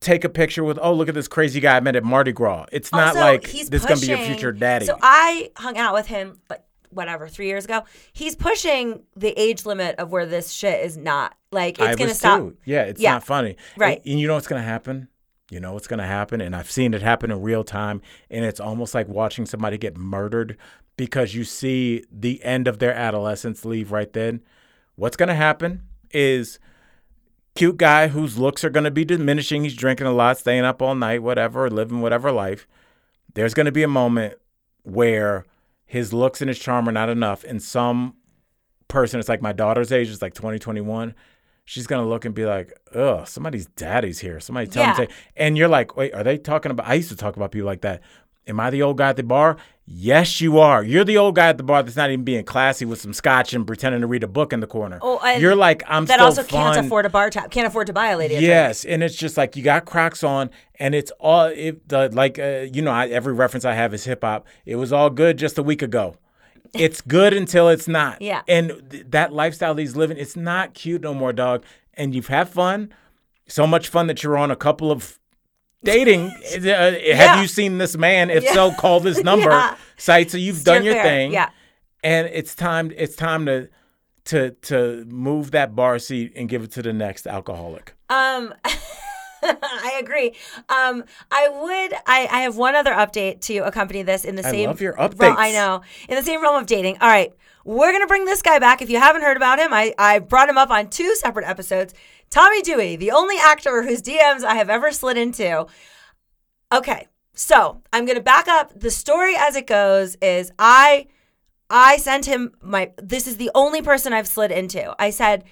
take a picture with, oh, look at this crazy guy I met at Mardi Gras. It's not Also, like he's this is gonna be your future daddy. So I hung out with him like whatever three years ago. He's pushing the age limit of where this shit is not like it's gonna was stop. too. Yeah, it's Yeah. not funny. Right. And, and you know what's gonna happen? You know what's gonna happen, and I've seen it happen in real time, and it's almost like watching somebody get murdered because you see the end of their adolescence leave right then. What's gonna happen is cute guy whose looks are gonna be diminishing. He's drinking a lot, staying up all night, whatever, living whatever life. There's gonna be a moment where his looks and his charm are not enough, and some person, it's like my daughter's age, is like 2021. she's gonna look and be like, oh, somebody's daddy's here." Somebody tell Yeah. me, say, and you're like, "Wait, are they talking about?" I used to talk about people like that. Am I the old guy at the bar? Yes, you are. You're the old guy at the bar that's not even being classy with some scotch and pretending to read a book in the corner. Oh, you're like, I'm so that also fun. can't afford a bar tab, can't afford to buy a lady. Yes, and it's just like you got Crocs on, and it's all it, the, like uh, you know I, every reference I have is hip hop. It was all good just a week ago. It's good until it's not. [laughs] Yeah. and th- that lifestyle he's living, it's not cute no more, dog. And you've had fun, so much fun that you're on a couple of dating. [laughs] uh, Have you seen this man? If so, call this [laughs] number. Yeah. Site. So you've Steer done your thing Yeah. and it's time it's time to to to move that bar seat and give it to the next alcoholic Um, [laughs] I agree. Um, I would. I, I have one other update to accompany this in the I same. love your realm- updates. I know in the same realm of dating. All right, we're gonna bring this guy back. If you haven't heard about him, I I brought him up on two separate episodes. Tommy Dewey, the only actor whose DMs I have ever slid into. Okay, so I'm gonna back up. The story as it goes is I I sent him my this is the only person I've slid into. I said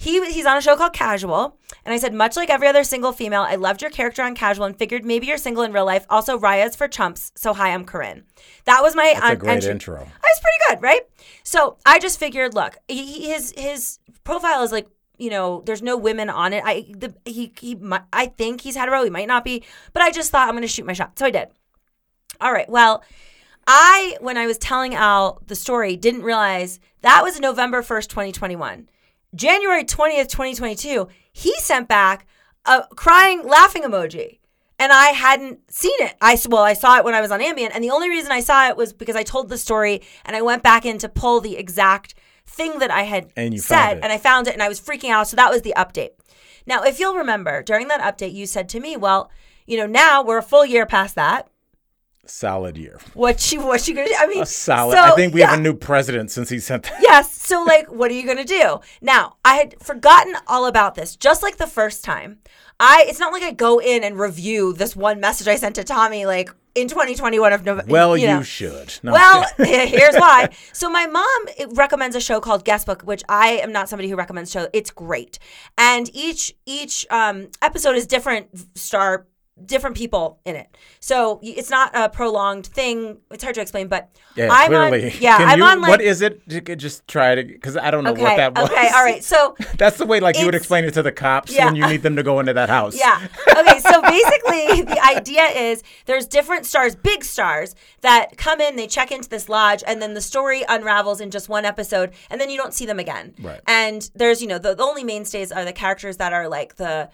he he's on a show called Casual, and I said much like every other single female, I loved your character on Casual and figured maybe you're single in real life. Also, Raya's for chumps. So hi, I'm Corinne. That was my That's a great entry. intro. I was pretty good, right? So I just figured, look, he, he- his his profile is like, you know, there's no women on it. I the he he I think he's hetero. He might not be, but I just thought I'm going to shoot my shot. So I did. All right. Well, I when I was telling Al the story, didn't realize that was November 1st, 2021. January 20th, 2022, he sent back a crying laughing emoji. And I hadn't seen it. I well, I saw it when I was on Ambien, and the only reason I saw it was because I told the story and I went back in to pull the exact thing that I had And you said, and I found it, and I was freaking out. So that was the update. Now, if you'll remember, during that update, you said to me, "Well, you know, now we're a full year past that. Solid year What you what you gonna do? I mean, a solid so, i think we yeah. have a new president since he sent that yes. [laughs] So, like, what are you to do? Now, I had forgotten all about this, just like the first time. I, it's not like I go in and review this one message I sent to Tommy, like in 2021 of November. well you, know. should No, Well, [laughs] here's why. [laughs] So my mom recommends a show called Guestbook, which I am not somebody who recommends show. It's great, and each each um, episode is different star different people in it. So it's not a prolonged thing. It's hard to explain, but yeah I'm clearly on. [laughs] Yeah, Can I'm you, on like. what is it just try to because i don't know okay, what that was okay, all right. So [laughs] that's the way like you would explain it to the cops Yeah. when you need them to go into that house [laughs] Yeah. Okay. So basically, the idea is there's different stars, big stars, that come in, they check into this lodge, and then the story unravels in just one episode, and then you don't see them again. Right. And there's, you know, the, the only mainstays are the characters that are like the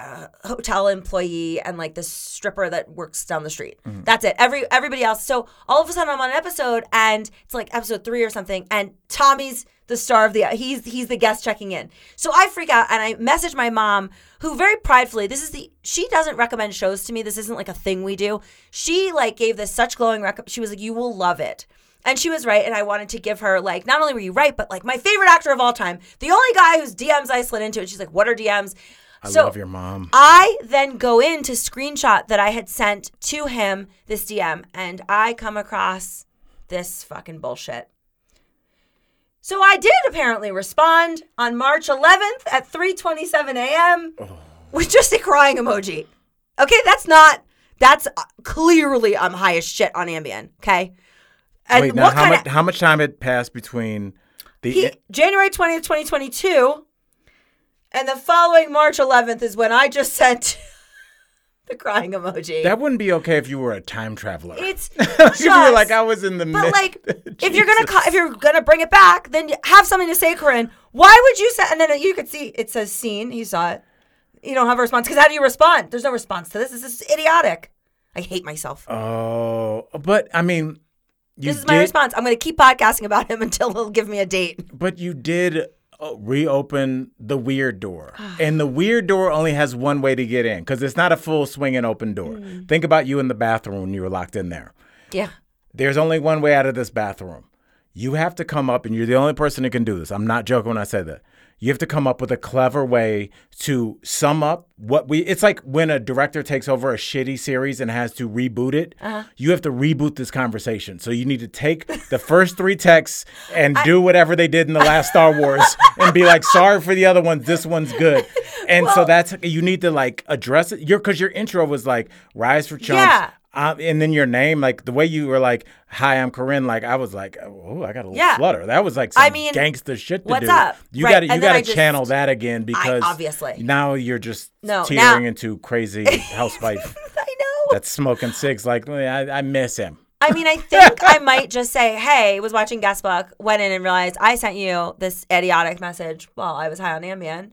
uh, hotel employee and like the stripper that works down the street. Mm-hmm. That's it. Every everybody else. So all of a sudden I'm on an episode and it's like episode three or something, and Tommy's the star of the he's he's the guest checking in. So I freak out and I message my mom, who very pridefully, this is the she doesn't recommend shows to me. This isn't like a thing we do. She like gave this such glowing rec. She was like, "You will love it." And she was right, and I wanted to give her like not only were you right, but like my favorite actor of all time, the only guy whose DMs I slid into. And she's like, "What are DMs?" I so love your mom. I then go in to screenshot that I had sent to him this DM, and I come across this fucking bullshit. So I did apparently respond on March 11th at 3:27 a.m. with just a crying emoji. Okay, that's not. That's uh, clearly I'm high as shit on Ambien. Okay, and Wait, now what how much how much time had passed between the he, January 20th, 2022. And the following March 11th is when I just sent [laughs] the crying emoji. that wouldn't be okay if you were a time traveler. it's [laughs] if you were like I was in the but mid- like [laughs] if you're gonna if you're gonna bring it back, then have something to say, Corinne. Why would you say? And then you could see it says "seen." You saw it. You don't have a response because how do you respond? There's no response to this. This is idiotic. I hate myself. Oh, but I mean, this is my response. I'm gonna keep podcasting about him until he'll give me a date. But you did reopen the weird door, and the weird door only has one way to get in because it's not a full swinging open door. Mm. Think about you in the bathroom when you were locked in there. Yeah. There's only one way out of this bathroom. You have to come up, and you're the only person that can do this. I'm not joking when I say that. You have to come up with a clever way to sum up what we. It's like when a director takes over a shitty series and has to reboot it. Uh-huh. You have to reboot this conversation. So you need to take the first three texts and do whatever they did in the last Star Wars [laughs] and be like, sorry for the other ones. This one's good. And so that's you need to like address it. Your because your intro was like Raya's for chumps. Yeah. Um, and then your name, like the way you were like, "Hi, I'm Corinne." Like I was like, "Oh, I got a little Yeah. flutter." That was like some I mean, gangster shit to what's do. up? You Right, got to you got I to just- channel that again because obviously. now you're just [laughs] No, teetering now- into crazy [laughs] housewife I know. that's smoking cigs. Like I, I miss him. I mean, I [laughs] think I might just say, "Hey, was watching Guest Book, went in and realized I sent you this idiotic message while I was high on Ambien.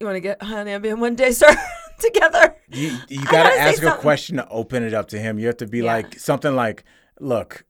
You want to get high on Ambien one day, sir, [laughs] together?" You you I got gotta ask a something. question to open it up to him. You have to be Yeah. like something like, "Look."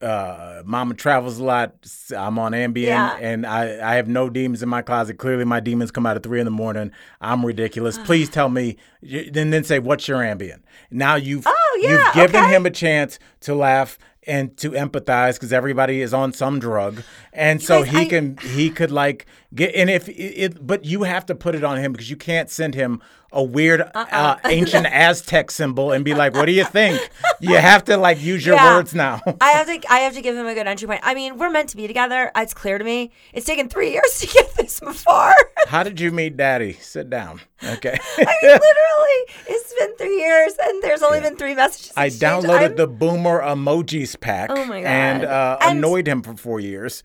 Uh, mama travels a lot. I'm on Ambien, Yeah. and I, I have no demons in my closet. Clearly, my demons come out at three in the morning. I'm ridiculous. [sighs] Please tell me. Then then say, "What's your Ambien?" Now you've Oh, yeah, you've given okay. him a chance to laugh and to empathize because everybody is on some drug, and so guys, he I- can he could like get and if it, it but you have to put it on him because you can't send him a weird Uh-uh. uh, ancient [laughs] Aztec symbol and be like, "What do you think?" You have to like use your Yeah. words now. [laughs] I have to, I have to give him a good entry point. I mean, we're meant to be together. It's clear to me. It's taken three years to get this far. [laughs] How did you meet Daddy? Sit down. Okay. I mean, literally, it's been three years, and there's only been three messages. I exchanged. downloaded I'm- the Boomer emojis pack Oh my God. and uh, And- annoyed him for four years.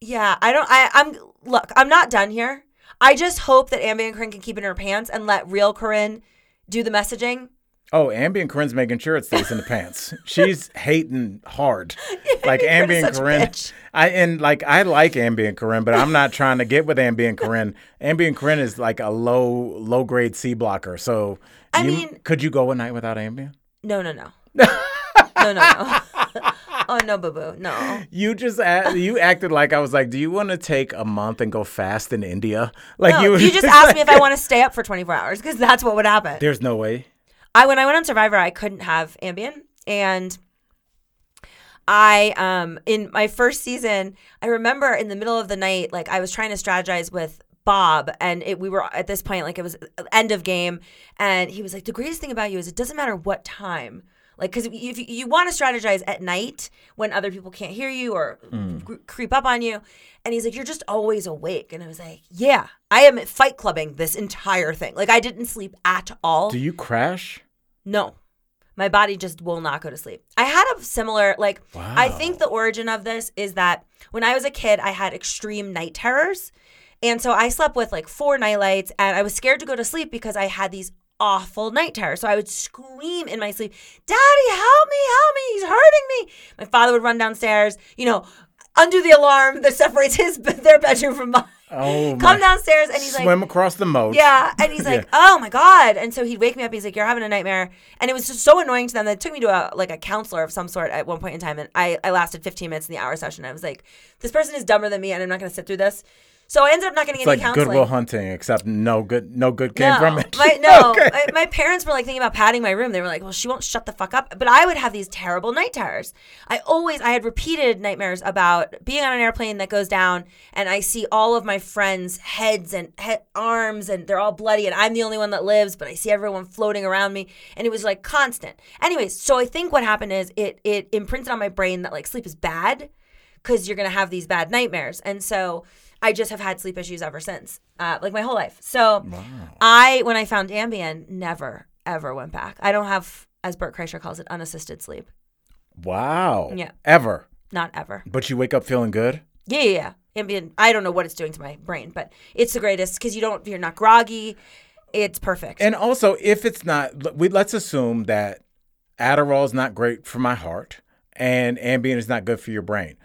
Yeah, I don't. I, I'm look. I'm not done here. I just hope that Ambien Corinne can keep it in her pants and let real Corinne do the messaging. Oh, Ambien Corinne's making sure it stays in the pants. [laughs] She's hating hard. [laughs] like such Corinne. I and like I like Ambien Corinne, but I'm not trying to get with Ambien Corinne. Ambien Corinne is like a low low grade C blocker. So I you- mean- could you go a night without Ambien? No, no, no, [laughs] no, no, no. [laughs] oh no, boo boo, no. You just a- you acted like I was like, do you want to take a month and go fast in India? Like No, you, you just [laughs] asked me if I want to stay up for 24 hours because that's what would happen. There's no way. I when I went on Survivor, I couldn't have Ambien, and I um in my first season, I remember in the middle of the night, like I was trying to strategize with Bob, and it, we were at this point, like it was end of game, and he was like, "The greatest thing about you is it doesn't matter what time." Like, because if you, want to strategize at night when other people can't hear you or mm. cre- creep up on you, and he's like, "You're just always awake." And I was like, "Yeah, I am fight clubbing this entire thing. Like, I didn't sleep at all. Do you crash? No. My body just will not go to sleep. I had a similar, like, wow. I think the origin of this is that when I was a kid, I had extreme night terrors. And so I slept with like four night lights and I was scared to go to sleep because I had these awful night terrors. So I would scream in my sleep, Daddy, help me, help me. He's hurting me. My father would run downstairs. You know, undo the alarm that separates his [laughs] their bedroom from mine. Oh, Come downstairs, and he's like, swim across the moat. yeah. And he's like, oh my God. And so he'd wake me up. He's like, you're having a nightmare. And it was just so annoying to them that it took me to a, like a counselor of some sort at one point in time. And I, I lasted 15 minutes in the hour session. I was like, this person is dumber than me and I'm not going to sit through this. So I ended up not getting It's any like counseling. Goodwill Hunting, except no good, no good came no, from it. My, [laughs] no, Okay. my, my parents were like thinking about padding my room. They were like, well, she won't shut the fuck up. But I would have these terrible night terrors. I always, I had repeated nightmares about being on an airplane that goes down and I see all of my friends' heads and he- arms and they're all bloody and I'm the only one that lives, but I see everyone floating around me. And it was like constant. Anyways, so I think what happened is it, it imprinted on my brain that like sleep is bad because you're going to have these bad nightmares. And so I just have had sleep issues ever since, uh, like my whole life. So I, when I found Ambien, never, ever went back. I don't have, as Bert Kreischer calls it, unassisted sleep. wow. Yeah. Ever. Not ever. But you wake up feeling good. Yeah, yeah, yeah. Ambien, I don't know what it's doing to my brain, but it's the greatest because you don't, you're not groggy. It's perfect. And also, if it's not, we let's assume that Adderall is not great for my heart and Ambien is not good for your brain.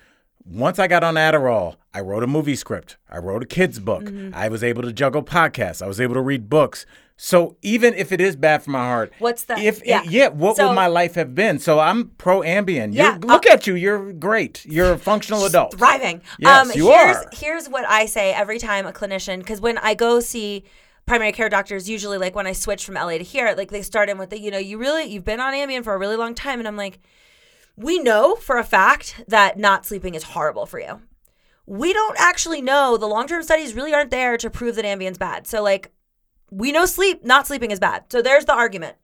Once I got on Adderall, I wrote a movie script. I wrote a kid's book. Mm-hmm. I was able to juggle podcasts. I was able to read books. So even if it is bad for my heart, What's that? If yeah. yeah, what So- would my life have been? So I'm pro Ambien. Yeah, You're, look at you. You're great. You're a functional adult. thriving. Yes, you here's, are. Here's what I say every time a clinician, because when I go see primary care doctors, usually like when I switch from LA to here, like they start in with the, you know, you really, you've been on Ambien for a really long time. And I'm like, we know for a fact that not sleeping is horrible for you. We don't actually know. The long term studies really aren't there to prove that Ambien's bad. So, like, we know sleep, not sleeping is bad. So, there's the argument.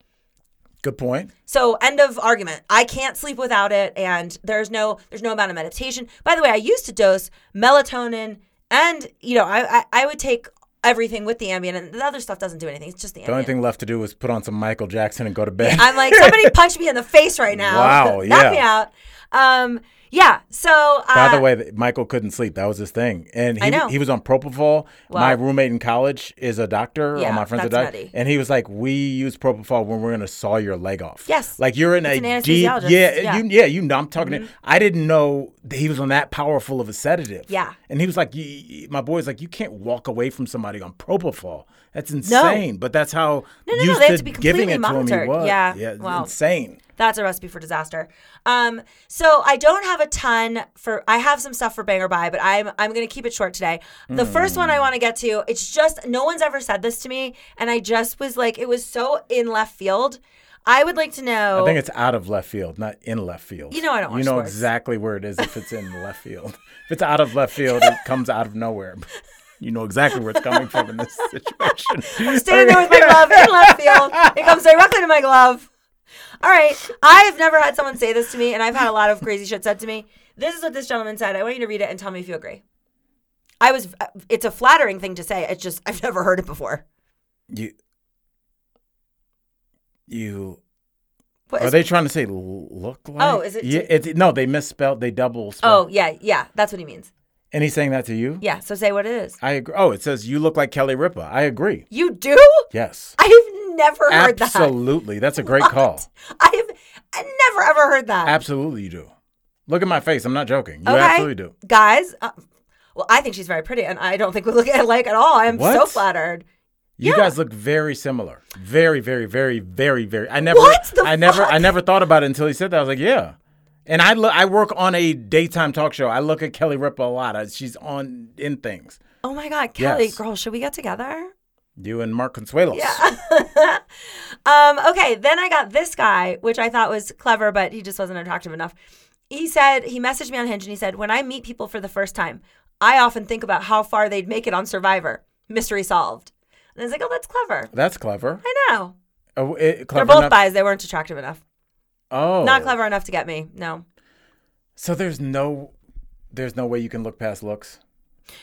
Good point. So end of argument. I can't sleep without it, and there's no there's no amount of meditation. By the way, I used to dose melatonin, and you know I I, I would take everything with the Ambien, and the other stuff doesn't do anything. It's just the The only thing left to do was put on some Michael Jackson and go to bed. I'm like somebody [laughs] punch me in the face right now. Wow, [laughs] knock yeah. me out. Um, yeah. So uh, By the way, Michael couldn't sleep. That was his thing, and he, I know. he was on propofol. my roommate in college is a doctor. Yeah, all my friends doctors, nutty. and he was like, "We use propofol when we're gonna saw your leg off." Yes. like you're in It's a deep. Yeah, yeah. Mm-hmm. you yeah you know. I'm talking. to I didn't know that he was on that powerful of a sedative. Yeah. and he was like, "You- you- "My boy's like, you can't walk away from somebody on propofol. That's insane." But that's how No, no, no, used they have to to be giving it completely to him. He was. Yeah, yeah, wow. insane. That's a recipe for disaster. Um, so I don't have a ton for. I have some stuff for bang or buy, but I'm I'm gonna keep it short today. The first one I want to get to. It's just no one's ever said this to me, and I just was like, it was so in left field. I would like to know. I think it's out of left field, not in left field. You know I don't You know sports. exactly where it is if it's in left field. If it's out of left field, it comes out of nowhere. [laughs] You know exactly where it's coming from in this [laughs] situation. I'm standing there with my glove in left field. It comes directly to my glove. All right. I've never had someone say this to me, and I've had a lot of crazy shit said to me. This is what this gentleman said. I want you to read it and tell me if you agree. I was. It's a flattering thing to say. It's just I've never heard it before. You, you. What Are they trying to say look oh, like? Oh, is it Yeah, it's no. They misspelled. They double spelled. Oh yeah, yeah. That's what he means. And he's saying that to you. Yeah. So say what it is. I agree. Oh, it says you look like Kelly Ripa. I agree. You do? Yes, I've never heard that. absolutely. That's a great call. I've never ever heard that. Absolutely, you do. Look at my face. I'm not joking. You Okay. absolutely do. Guys, uh, well, I think she's very pretty, and I don't think we look [laughs] alike at all. I'm so flattered. You Yeah. guys look very similar. Very, very, very, very, very. I never, What the I never. I never thought about it until he said that. I was like, yeah. And I look, I work on a daytime talk show. I look at Kelly Ripa a lot. She's on in things. Oh my God, Kelly, Yes. girl, should we get together? You and Mark Consuelos. Yeah. [laughs] um, okay, then I got this guy, which I thought was clever, but he just wasn't attractive enough. He said, he messaged me on Hinge and he said, When I meet people for the first time, I often think about how far they'd make it on Survivor. Mystery solved. And I was like, Oh, that's clever. That's clever. I know. Oh, it, They're both enough- buys. They weren't attractive enough. Oh, Not clever enough to get me. No. So there's no, there's no way you can look past looks,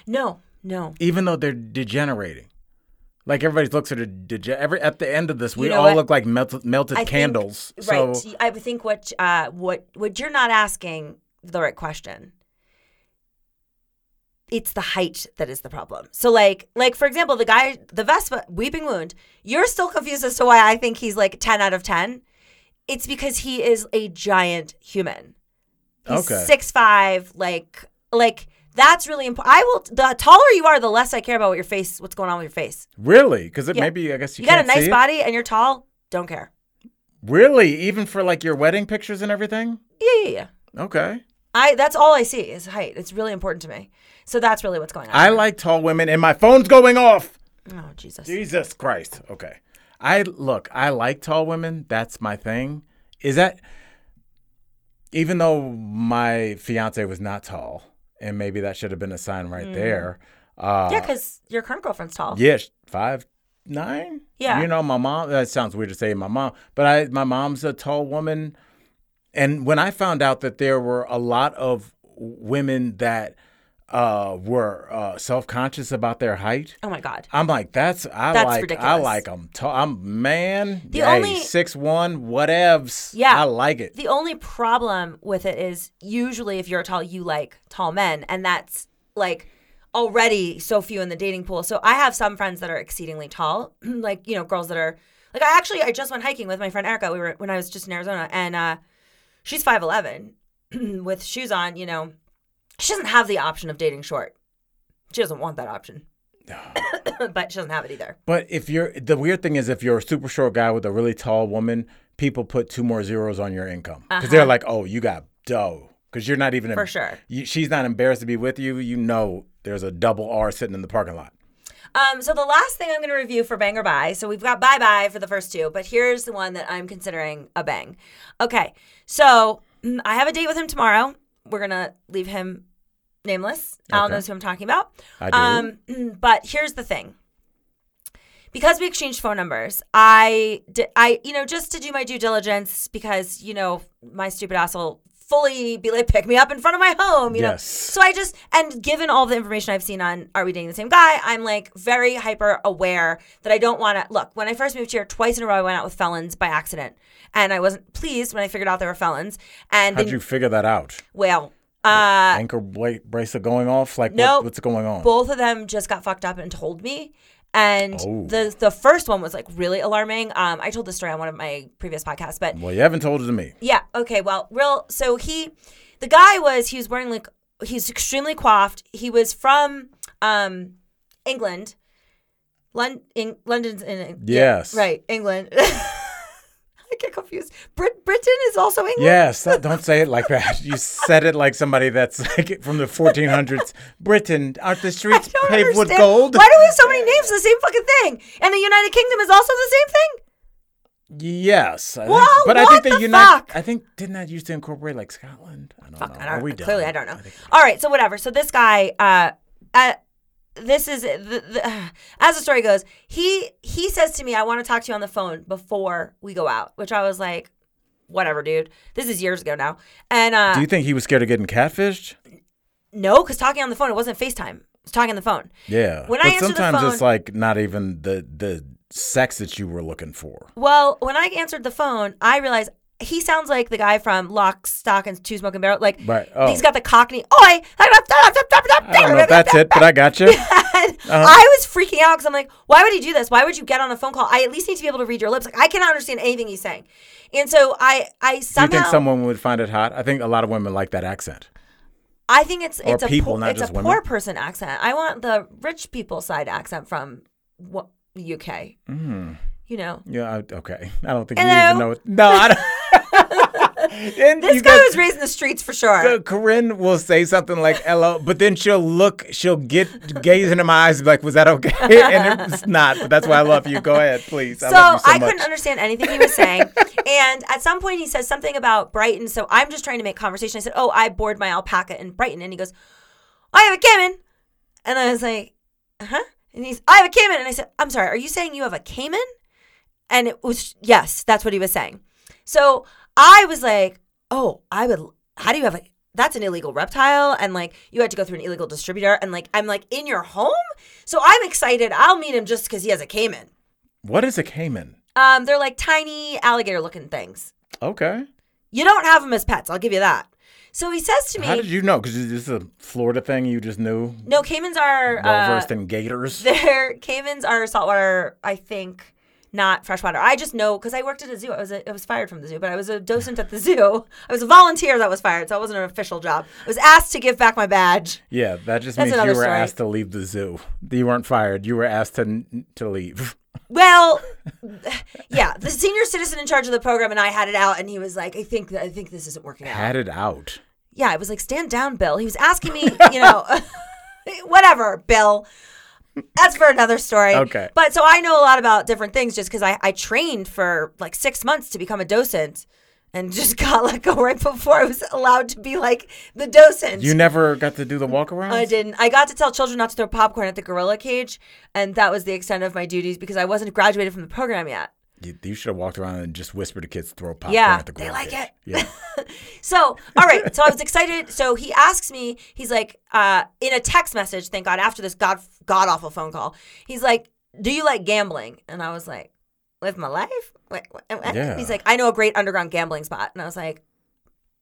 No, no. even though they're degenerating. Like everybody's looks are dege- every at the end of this, we know all what? look like melted, melted I think- candles. so Right. I think what uh what what you're not asking the right question. It's the height that is the problem. So like like for example, the guy the Vespa weeping wound, you're still confused as to why I think he's like 10 out of 10. It's because he is a giant human. He's Okay. six five, like like that's really important. I will. The taller you are, the less I care about what your face, what's going on with your face. Really? Because it Yeah. maybe I guess you, You, got a nice body and you're tall. Don't care. Really? Even for like your wedding pictures and everything? Yeah, yeah, yeah. Okay. I that's all I see is height. It's really important to me. So that's really what's going on. I like tall women, and my phone's going off. oh Jesus. Jesus Christ. Okay. I look, I like tall women. That's my thing. Is that even though my fiance was not tall, and maybe that should have been a sign right there. Uh, Mm. yeah, because your current girlfriend's tall. yeah, five nine. Yeah. You know, my mom. That sounds weird to say my mom, but I my mom's a tall woman, and when I found out that there were a lot of women that uh, were uh, self conscious about their height. Oh my God. I'm like, that's I That's like I like them. Tall. I'm man. The hey, only- six one, whatevs. Yeah. I like it. The only problem with it is usually if you're tall, you like tall men, and that's like already so few in the dating pool. So I have some friends that are exceedingly tall, [clears throat] like you know girls that are like I actually I just went hiking with my friend Erica. We were when I was just in Arizona, and uh, she's five eleven [clears throat] with shoes on. You know, she doesn't have the option of dating short. She doesn't want that option, [coughs] but she doesn't have it either. But if you're the weird thing is if you're a super short guy with a really tall woman, people put two more zeros on your income because they're like, oh, you got dough because you're not even Uh-huh. For sure. You, she's not embarrassed to be with you. You know, there's a double R sitting in the parking lot. Um, so the last thing I'm going to review for bang or buy. So we've got bye bye for the first two, but here's the one that I'm considering a bang. Okay, so mm, I have a date with him tomorrow. We're gonna leave him nameless. Al Okay. knows who I'm talking about. I do. Um, [clears throat] but here's the thing. Because we exchanged phone numbers, I did, I you know just to do my due diligence because you know my stupid ass will fully be like pick me up in front of my home, you know. Yes. So I just and given all the information I've seen on Are We Dating the Same Guy, I'm like very hyper aware that I don't want to look. When I first moved here, twice in a row I went out with felons by accident, and I wasn't pleased when I figured out they were felons. And How'd then, you figure that out? well, uh, Anchor bracelet going off? Like Nope. what, what's going on? both of them just got fucked up and told me. And Oh. the the first one was like really alarming. Um, I told this story on one of my previous podcasts, but well, you haven't told it to me. yeah, okay, well, real. So he, the guy was he was wearing like he's extremely coiffed. He was from um England, London, in, London's in Yes. right England. [laughs] I [laughs] get confused. Brit- Britain is also England. Yes, [laughs] don't say it like that. You said it like somebody that's like from the 1400s. Britain, aren't the streets paved with gold? Why do we have so many names for the same fucking thing? And the United Kingdom is also the same thing. Yes, I Well, think, but I think the, the United. fuck? I think didn't that used to incorporate like Scotland? I don't Fuck, know. I don't, we clearly, done? I don't know. All right, so whatever. So this guy, uh, uh this is the, the, [sighs] as the story goes. He he says to me, "I want to talk to you on the phone before we go out," which I was like, "Whatever, dude. This is years ago now." And uh, Do you think he was scared of getting catfished? no, because talking on the phone, it wasn't FaceTime. It was talking on the phone. Yeah, When but I sometimes it's like not even the the sex that you were looking for. Well, when I answered the phone, I realized he sounds like the guy from Lock, Stock, and Two Smoking Barrel. Like, Right. Oh. he's got the Cockney. Oi! I don't know if that's it, but I got you. [laughs] And I was freaking out because I'm like, why would he do this? Why would you get on a phone call? I at least need to be able to read your lips. Like, I cannot understand anything he's saying. And so I, I Do you somehow, think someone would find it hot? I think a lot of women like that accent. I think it's Or it's a people, poor, not it's just a women? poor person accent. I want the rich people side accent from what UK. Mm. You know, Yeah, I, okay. I don't think Hello? you even know it. No, I [laughs] don't. [laughs] and this guy was raised in the streets for sure. Uh, Corinne will say something like "hello," but then she'll look, she'll get gaze into my eyes, and be like, "Was that okay?" [laughs] and it's not. But that's why I love you. Go ahead, please. I So, love you so I much. couldn't understand anything he was saying. [laughs] and at some point he says something about Brighton. So I'm just trying to make conversation. I said, Oh, I bored my alpaca in Brighton. And he goes, I have a caiman. And I was like, Uh huh. And he's, I have a caiman. And I said, I'm sorry, are you saying you have a caiman? And it was, yes, that's what he was saying. So I was like, Oh, I would, how do you have a, that's an illegal reptile and like you had to go through an illegal distributor and like I'm like in your home so I'm excited I'll meet him just because he has a caiman what is a caiman? um, they're like tiny alligator looking things. Okay. You don't have them as pets, I'll give you that. So he says to me, How did you know? Because this is a Florida thing. You just knew. "No, caimans are Well uh, versed in gators. [laughs] they're caimans are saltwater. I think not freshwater. I just know because I worked at a zoo. I was a, I was fired from the zoo, but I was a docent at the zoo. I was a volunteer that was fired, so it wasn't an official job. I was asked to give back my badge. Yeah, that just That's means you were story. asked to leave the zoo. You weren't fired. You were asked to to leave. Well, [laughs] yeah, the senior citizen in charge of the program and I had it out, and he was like, "I think I think this isn't working out." Had it out. yeah, I was like, stand down, Bill. He was asking me, you know, [laughs] whatever, Bill. That's for another story. Okay. But so I know a lot about different things just because I, I trained for like six months to become a docent and just [laughs] got let go right before I was allowed to be like the docent. You never got to do the walk around. I didn't. I got to tell children not to throw popcorn at the gorilla cage, and that was the extent of my duties because I wasn't graduated from the program yet. You, you should have walked around and just whispered to kids throw popcorn Yeah, at the yeah they like it. Yeah. [laughs] So, all right. So I was excited. So he asks me, he's like, uh, in a text message, thank God, after this god god awful phone call, he's like, Do you like gambling? And I was like, Live my life? What? Yeah. He's like, I know a great underground gambling spot. And I was like,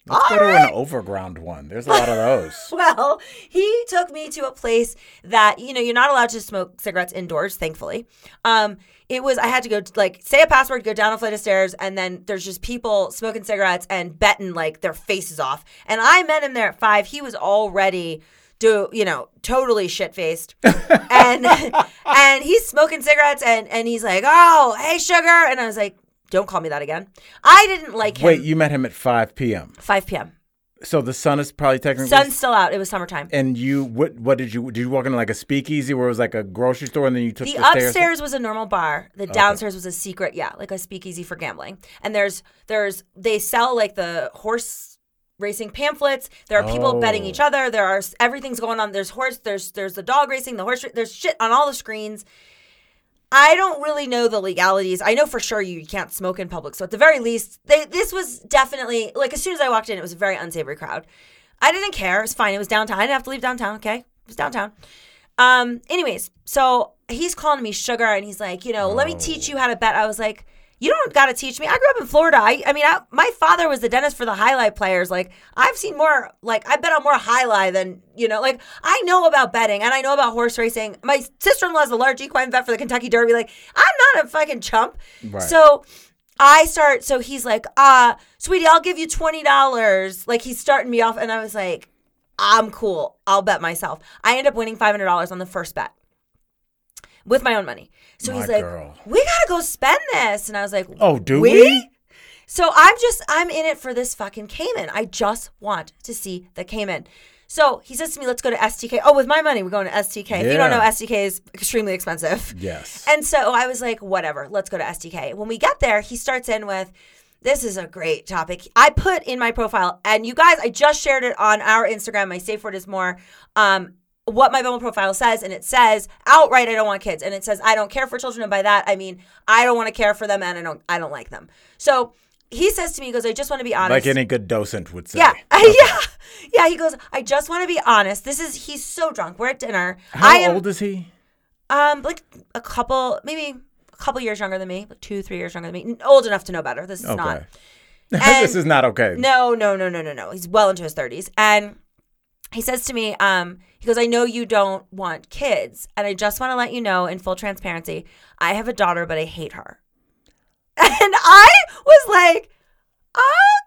Let's go All to an overground one. There's a lot of those. [laughs] Well, he took me to a place that you know you're not allowed to smoke cigarettes indoors. Thankfully, um, it was I had to go like say a password, go down a flight of stairs, and then there's just people smoking cigarettes and betting like their faces off. And I met him there at five. He was already do you know totally shit faced, [laughs] and and he's smoking cigarettes and and he's like, oh hey sugar, and I was like, don't call me that again. I didn't like him. Wait, you met him at 5 p.m. 5 p.m. So the sun is probably technically. Sun's still out. It was summertime. and you, what? What did you? Did you walk into like a speakeasy where it was like a grocery store, and then you took The the, stairs? upstairs was a normal bar. The downstairs was a secret, yeah, like a speakeasy for gambling. And there's there's they sell like the horse racing pamphlets. There are people betting Oh. each other. There are everything's going on. There's horse. There's there's the dog racing. The horse. There's shit on all the screens. I don't really know the legalities. I know for sure you can't smoke in public. So at the very least, they, this was definitely like as soon as I walked in, it was a very unsavory crowd. I didn't care. It was fine. It was downtown. I didn't have to leave downtown. Okay, it was downtown. Um. Anyways, so he's calling me sugar, and he's like, you know, let me teach you how to bet. I was like, you don't got to teach me. I grew up in Florida. I, I mean, I, my father was the dentist for the jai alai players. Like, I've seen more. Like, I bet on more jai alai than you know. Like, I know about betting and I know about horse racing. My sister in law is a large equine vet for the Kentucky Derby. Like, I'm not a fucking chump. Right. So. I start, so he's like, uh, sweetie, I'll give you $20. Like, he's starting me off, and I was like, I'm cool. I'll bet myself. I end up winning $500 on the first bet with my own money. So My he's like, girl. we gotta go spend this. And I was like, Oh, do we? we? So I'm just, I'm in it for this fucking caiman. I just want to see the caiman. So he says to me, let's go to STK. Oh, with my money, we're going to STK. If you don't know, STK is extremely expensive. Yes. And so I was like, whatever, let's go to STK. When we get there, he starts in with, this is a great topic. I put in my profile, and you guys, I just shared it on our Instagram. My safe word is more. Um, what my Bumble profile says, and it says outright, I don't want kids, and it says I don't care for children, and by that I mean I don't want to care for them, and I don't, I don't like them. So he says to me, he goes, I just want to be honest. like any good docent would say. yeah, [laughs] yeah, yeah. He goes, I just want to be honest. This is he's so drunk. We're at dinner. How am, old is he? um, like a couple, maybe a couple years younger than me, like two, three years younger than me. Old enough to know better. This is not. Okay. [laughs] this is not okay. No, no, no, no, no, no. He's well into his thirties, and he says to me, um, he goes, "I know you don't want kids, and I just want to let you know, in full transparency, I have a daughter, but I hate her." [laughs] And I was like,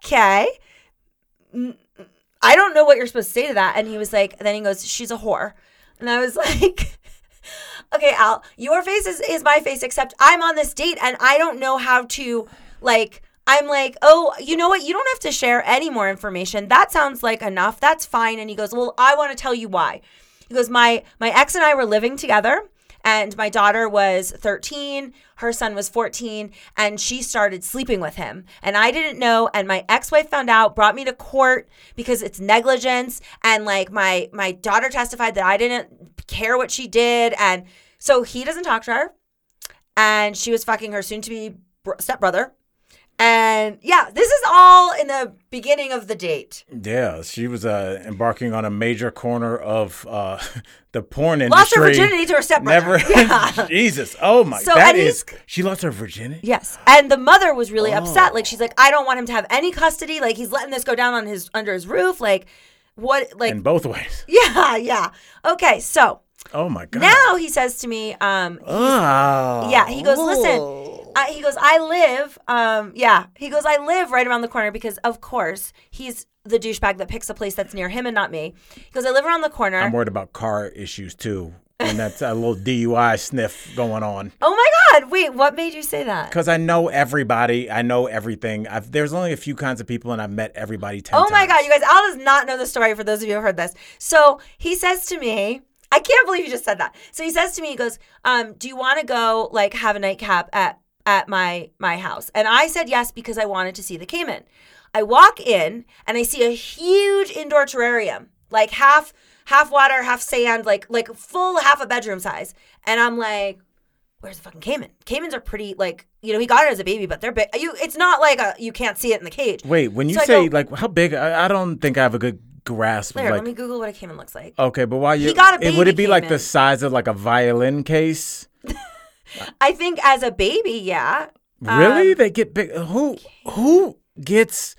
"Okay." I don't know what you're supposed to say to that. And he was like, then he goes, she's a whore. And I was [laughs] like, okay, Al, your face is, is my face, except I'm on this date and I don't know how to, like, I'm like, oh, you know what? You don't have to share any more information. That sounds like enough. That's fine. And he goes, well, I want to tell you why. He goes, my my ex and I were living together, and my daughter was 13, her son was 14, and she started sleeping with him. And I didn't know, and my ex-wife found out, brought me to court because it's negligence, and like my my daughter testified that I didn't care what she did, and so he doesn't talk to her, and she was fucking her soon-to-be br- stepbrother. And yeah, this is all in the beginning of the date. Yeah, she was uh, embarking on a major corner of uh, [laughs] the porn industry. Lost her virginity to her stepbrother. Never. [laughs] [laughs] Yeah. Jesus. Oh my. So, that he's- She lost her virginity. Yes. And the mother was really Oh. upset. Like she's like, I don't want him to have any custody. Like he's letting this go down on his under his roof. Like what like In both ways. Yeah, yeah. Okay, so Oh my god. now he says to me, um, Oh. yeah, he goes, listen, I, he goes, I live, um, yeah. He goes, I live right around the corner because, of course, he's the douchebag that picks a place that's near him and not me. He goes, I live around the corner. I'm worried about car issues too, and that's a little DUI sniff going on. oh my God. Wait, what made you say that? Because I know everybody, I know everything. I've, there's only a few kinds of people, and I've met everybody Oh my times. God, you guys, Al does not know the story for those of you who have heard this. So he says to me, I can't believe you just said that. So he says to me, he goes, um, do you want to go like have a nightcap at at my my house? And I said yes because I wanted to see the caiman. I walk in and I see a huge indoor terrarium, like half half water, half sand, like like full half a bedroom size. And I'm like, where's the fucking caiman? Caimans are pretty like you know he got it as a baby, but they're big. You it's not like a you can't see it in the cage. Wait, when you So say go- like how big? I, I don't think I have a good grasp There, of let me Google what a caiman looks like. Okay, but why you? He got a it, would it be like the size of like a violin case? I think as a baby, yeah. Really? Um, they get big. Who who gets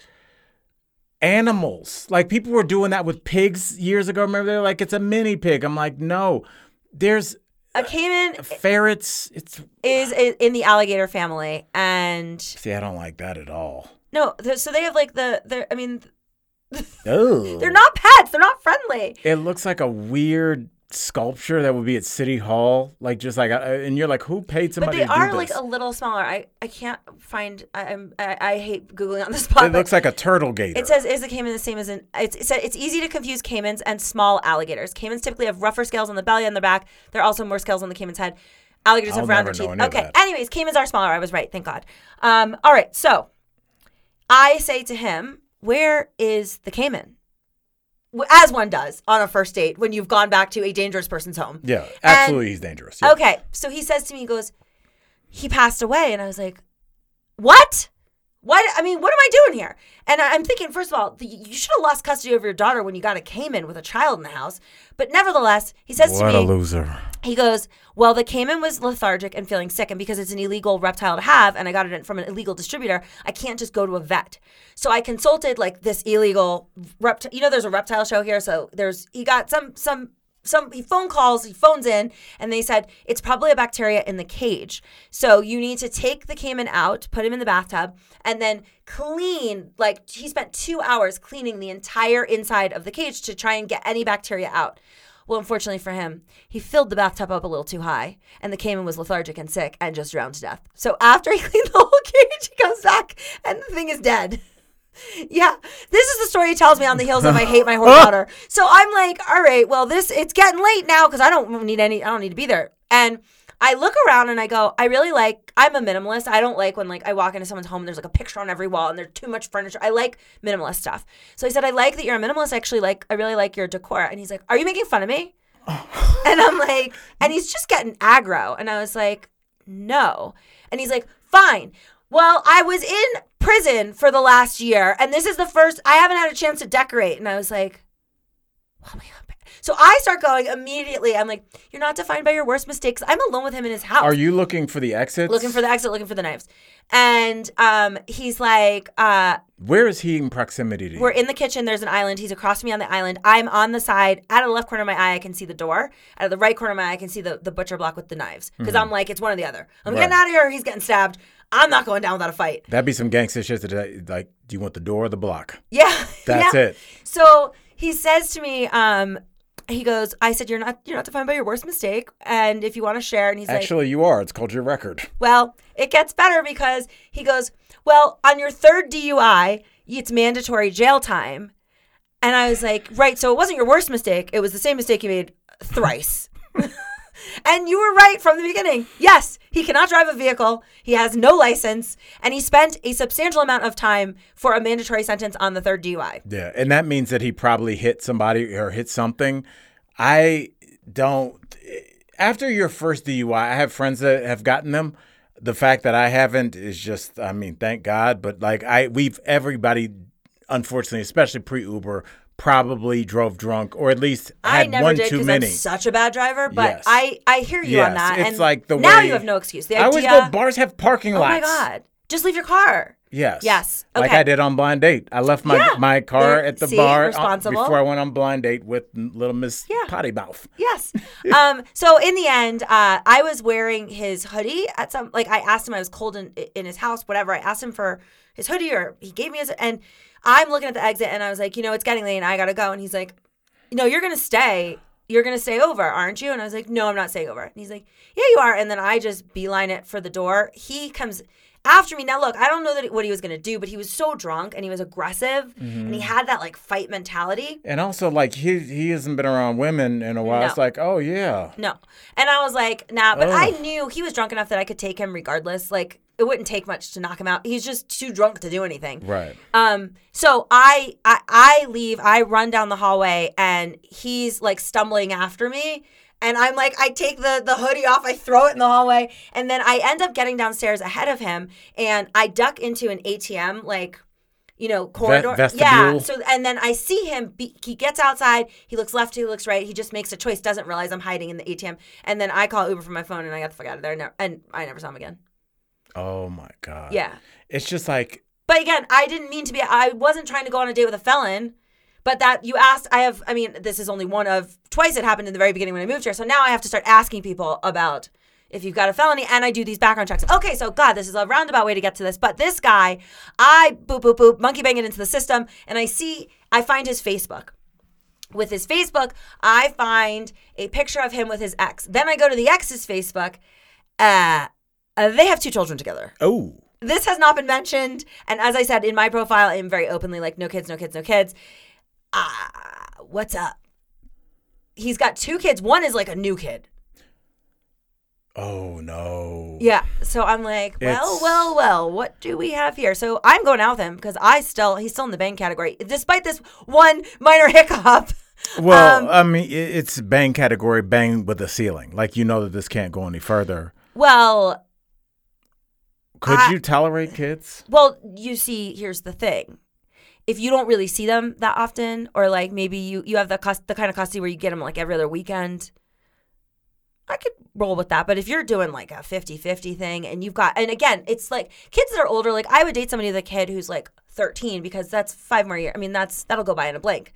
animals? Like people were doing that with pigs years ago. Remember they're like it's a mini pig. I'm like no. There's A caiman ferrets. It's is in the alligator family, and see I don't like that at all. no, so they have like the. They're, I mean, [laughs] Oh, they're not pets. They're not friendly. It looks like a weird sculpture that would be at City Hall. Like just like, uh, and you're like, who paid somebody? But they are like a little smaller. I, I can't find. I, I'm I, I hate googling on the [laughs] spot. it looks like a turtle gator. It says is a caiman the same as an it's it said, it's easy to confuse caimans and small alligators. Caimans typically have rougher scales on the belly and the back. There are also more scales on the caiman's head. Alligators I'll have rounder teeth. Okay. Anyways, caimans are smaller. I was right. Thank God. Um. All right. So, I say to him, "Where is the caiman?" As one does on a first date when you've gone back to a dangerous person's home. yeah, absolutely, he's dangerous. Yeah. Okay. So he says to me, he goes, he passed away. And I was like, what? What? I mean, what am I doing here? And I'm thinking, first of all, the, you should have lost custody of your daughter when you got a caiman with a child in the house. But nevertheless, he says What to a me, loser. he goes, well, the caiman was lethargic and feeling sick. And because it's an illegal reptile to have, and I got it from an illegal distributor, I can't just go to a vet. So I consulted like this illegal reptile. You know, there's a reptile show here. So there's, he got some, some, some he phone calls he phones in and they said it's probably a bacteria in the cage. So you need to take the caiman out put him in the bathtub and then clean like he spent two hours cleaning the entire inside of the cage to try and get any bacteria out. Well unfortunately for him he filled the bathtub up a little too high and the caiman was lethargic and sick and just drowned to death. So after he [laughs] cleaned the whole cage he comes back and the thing is dead yeah, this is the story he tells me on the heels of I hate my horse daughter. [laughs] So I'm like, all right, well, this it's getting late now because I don't need any, I don't need to be there. And I look around and I go, I really like. I'm a minimalist. I don't like when like I walk into someone's home and there's like a picture on every wall and there's too much furniture. I like minimalist stuff. So I said, I like that you're a minimalist. I actually like. I really like your decor. And he's like, Are you making fun of me? [laughs] and I'm like, and he's just getting aggro. And I was like, No. And he's like, Fine. Well, I was in prison for the last year, and this is the first I haven't had a chance to decorate. And I was like, oh my God. So I start going immediately. I'm like, you're not defined by your worst mistakes. I'm alone with him in his house. Are you looking for the exits? looking for the exit, looking for the knives? And um, he's like, uh, Where is he in proximity to you? we're in the kitchen. There's an island. He's across from me on the island. I'm on the side. Out of the left corner of my eye, I can see the door. Out of the right corner of my eye, I can see the, the butcher block with the knives. Because I'm like, it's one or the other. I'm Right. getting out of here. He's getting stabbed. I'm not going down without a fight. That'd be some gangster shit today. Like, do you want the door or the block? Yeah. [laughs] That's yeah. it. So he says to me, um, he goes, I said, You're not you're not defined by your worst mistake. And if you want to share, and he's like, Actually, you are. It's called your record. Well, it gets better because he goes, Well, on your third DUI, it's mandatory jail time. And I was like, Right, so it wasn't your worst mistake. It was the same mistake you made thrice. [laughs] [laughs] and you were right from the beginning. Yes, he cannot drive a vehicle. He has no license. And he spent a substantial amount of time for a mandatory sentence on the third DUI. Yeah, and that means that he probably hit somebody or hit something. I don't. After your first DUI, I have friends that have gotten them. The fact that I haven't is just, I mean, thank God. But like, I we've everybody, unfortunately, especially pre Uber, probably drove drunk or at least I had never one did too because I'm many. such a bad driver, but Yes. I, I hear you on Yes, that. it's and like the now way- you have no excuse. The I always go. Bars have parking lots. oh my god, just leave your car. Yes. Yes. Like I did on blind date. I left my Yeah. my car There- at the see, bar responsible. before I went on blind date with little Miss Yeah. Potty Mouth. Yes. [laughs] um. So in the end, uh, I was wearing his hoodie at some like I asked him. I was cold in in his house. Whatever. I asked him for his hoodie, or he gave me his. And I'm looking at the exit, and I was like, you know, it's getting late, and I gotta go. And he's like, no, you're gonna stay. You're gonna stay over, aren't you? And I was like, no, I'm not staying over. And he's like, yeah, you are. And then I just beeline it for the door. He comes after me. Now look, I don't know that what he was gonna do, but he was so drunk and he was aggressive, and he mm-hmm. had that like fight mentality. And also, like he he hasn't been around women in a while. No. It's like, oh yeah, No. And I was like, nah, but I knew he was drunk enough that I could take him regardless. Like it wouldn't take much to knock him out. He's just too drunk to do anything. right. Um so I I, I leave, I run down the hallway and he's like stumbling after me. And I'm like, I take the, the hoodie off, I throw it in the hallway, and then I end up getting downstairs ahead of him and I duck into an ATM like you know, corridor. Yeah. So and then I see him. Be, he gets outside. He looks left. He looks right. He just makes a choice. Doesn't realize I'm hiding in the ATM. And then I call Uber from my phone and I got the fuck out of there. And, and I never saw him again. Oh my god. Yeah. It's just like But again, I didn't mean to be. I wasn't trying to go on a date with a felon. But that you asked, I have. I mean, this is only one of twice it happened in the very beginning when I moved here. So now I have to start asking people about if you've got a felony, and I do these background checks. Okay, so God, this is a roundabout way to get to this. But this guy, I boop boop boop, monkey bang it into the system, and I see, I find his Facebook. With his Facebook, I find a picture of him with his ex. Then I go to the ex's Facebook. Uh, uh, they have two children together oh this has not been mentioned. And as I said in my profile, I'm very openly like, no kids, no kids, no kids. Ah, what's up? He's got two kids. One is like a new kid. oh no. Yeah. So I'm like, well, It's- well, well, what do we have here? So I'm going out with him because I still, he's still in the bang category, despite this one minor [laughs] hiccup. Well, Um, I mean, it's bang category, bang with the ceiling. Like you know that this can't go any further. Well, Could I- you tolerate kids? Well, you see, here's the thing. If you don't really see them that often, or like maybe you you have the cus- the kind of custody where you get them like every other weekend, I could roll with that. But if you're doing like a 50-50 thing and you've got and again, it's like kids that are older, like I would date somebody with a kid who's like 13 because that's five more years. I mean, that's that'll go by in a blink.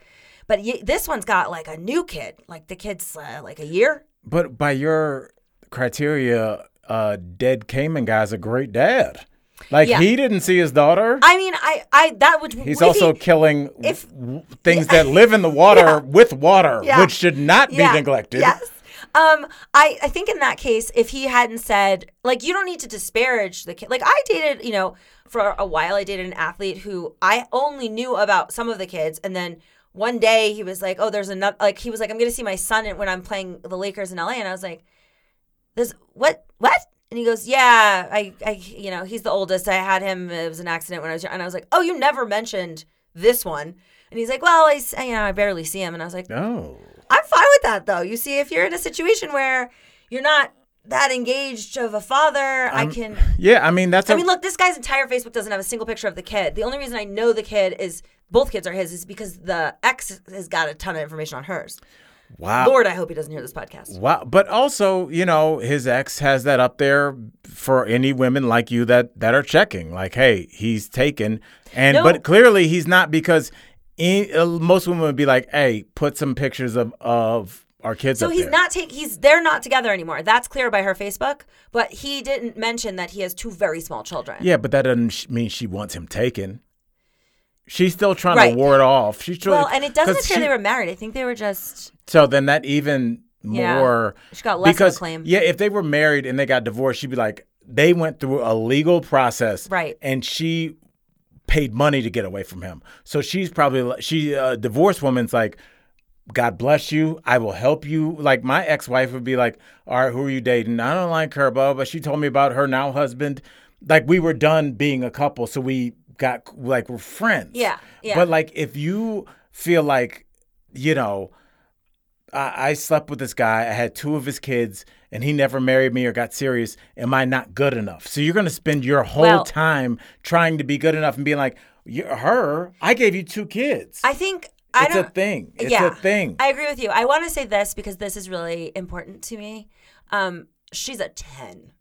But y- this one's got like a new kid. Like the kid's uh, like a year. But by your criteria, uh, dead caiman guy's a great dad. Like Yeah. he didn't see his daughter. I mean, I I that would He's also he- killing if- w- things that live in the water [laughs] Yeah. with water, Yeah. which should not be neglected. Yes. Um, I, I think in that case, if he hadn't said, like, you don't need to disparage the kid. Like, I dated, you know, for a while, I dated an athlete who I only knew about some of the kids. And then one day he was like, oh, there's another, like, he was like, I'm going to see my son when I'm playing the Lakers in LA. And I was like, this, what, what? And he goes, yeah, I, I, you know, he's the oldest. I had him. It was an accident when I was young. And I was like, oh, you never mentioned this one. And he's like, well, I, you know, I barely see him. And I was like, Oh. I'm fine with that though. You see, if you're in a situation where you're not that engaged of a father, I can. [laughs] Yeah, I mean that's I a mean, look, this guy's entire Facebook doesn't have a single picture of the kid. The only reason I know the kid is both kids are his is because the ex has got a ton of information on hers. Wow. Lord, I hope he doesn't hear this podcast. Wow. But also, you know, his ex has that up there for any women like you that that are checking. Like, hey, he's taken, and No. but clearly he's not because he, uh, most women would be like, hey, put some pictures of of our kids. So he's there. not take he's they're not together anymore. That's clear by her Facebook, but he didn't mention that he has two very small children. Yeah, but that doesn't sh- mean she wants him taken. She's still trying Right. to ward off. She's trying, Well, and it doesn't appear she- they were married. I think they were just So then that even Yeah. more She got less of a because claim. yeah, if they were married and they got divorced, she'd be like they went through a legal process, Right. And she paid money to get away from him. So she's probably she a divorced woman's like. God bless you. I will help you. Like my ex-wife would be like, "All right, who are you dating? I don't like her, blah, but she told me about her now husband. Like we were done being a couple, so we got like we're friends. Yeah, yeah. But like if you feel like, you know, I, I slept with this guy. I had two of his kids, and he never married me or got serious. Am I not good enough? So you're going to spend your whole Well- time trying to be good enough and being like, "You're her. I gave you two kids. I think I it's a thing. It's yeah, a thing. I agree with you. I want to say this because this is really important to me. Um, she's a 10.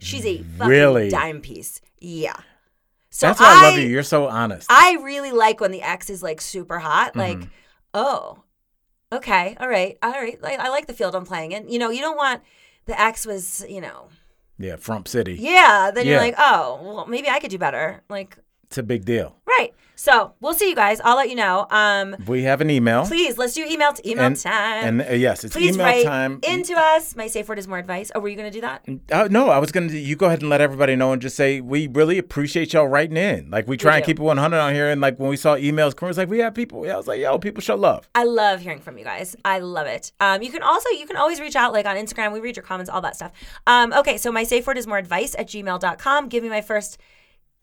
She's a fucking Really? dime piece. Yeah. So That's why I, love you. You're so honest. I really like when the ex is like super hot. Like, Mm-hmm. oh, okay, all right, all right. Like, I like the field I'm playing in. You know, you don't want the ex was, you know, yeah, Frump City. yeah. Then you're Yeah. like, oh, well, maybe I could do better. Like, It's a big deal. right. So we'll see you guys. I'll let you know. Um, We have an email. please let's do email to email and, time. and uh, yes, it's please email write time. into us. My safe word is more advice. Oh, were you going to do that? Uh, no, I was gonna. You go ahead and let everybody know, and just say we really appreciate y'all writing in. Like we try and do. keep it 100 on here, and like when we saw emails, Corinne was like, "We have people." I was like, "Yo, people show love." I love hearing from you guys. I love it. Um, you can also you can always reach out like on Instagram. We read your comments, all that stuff. Um, okay, so my safe word is more advice at gmail.com. Give me my first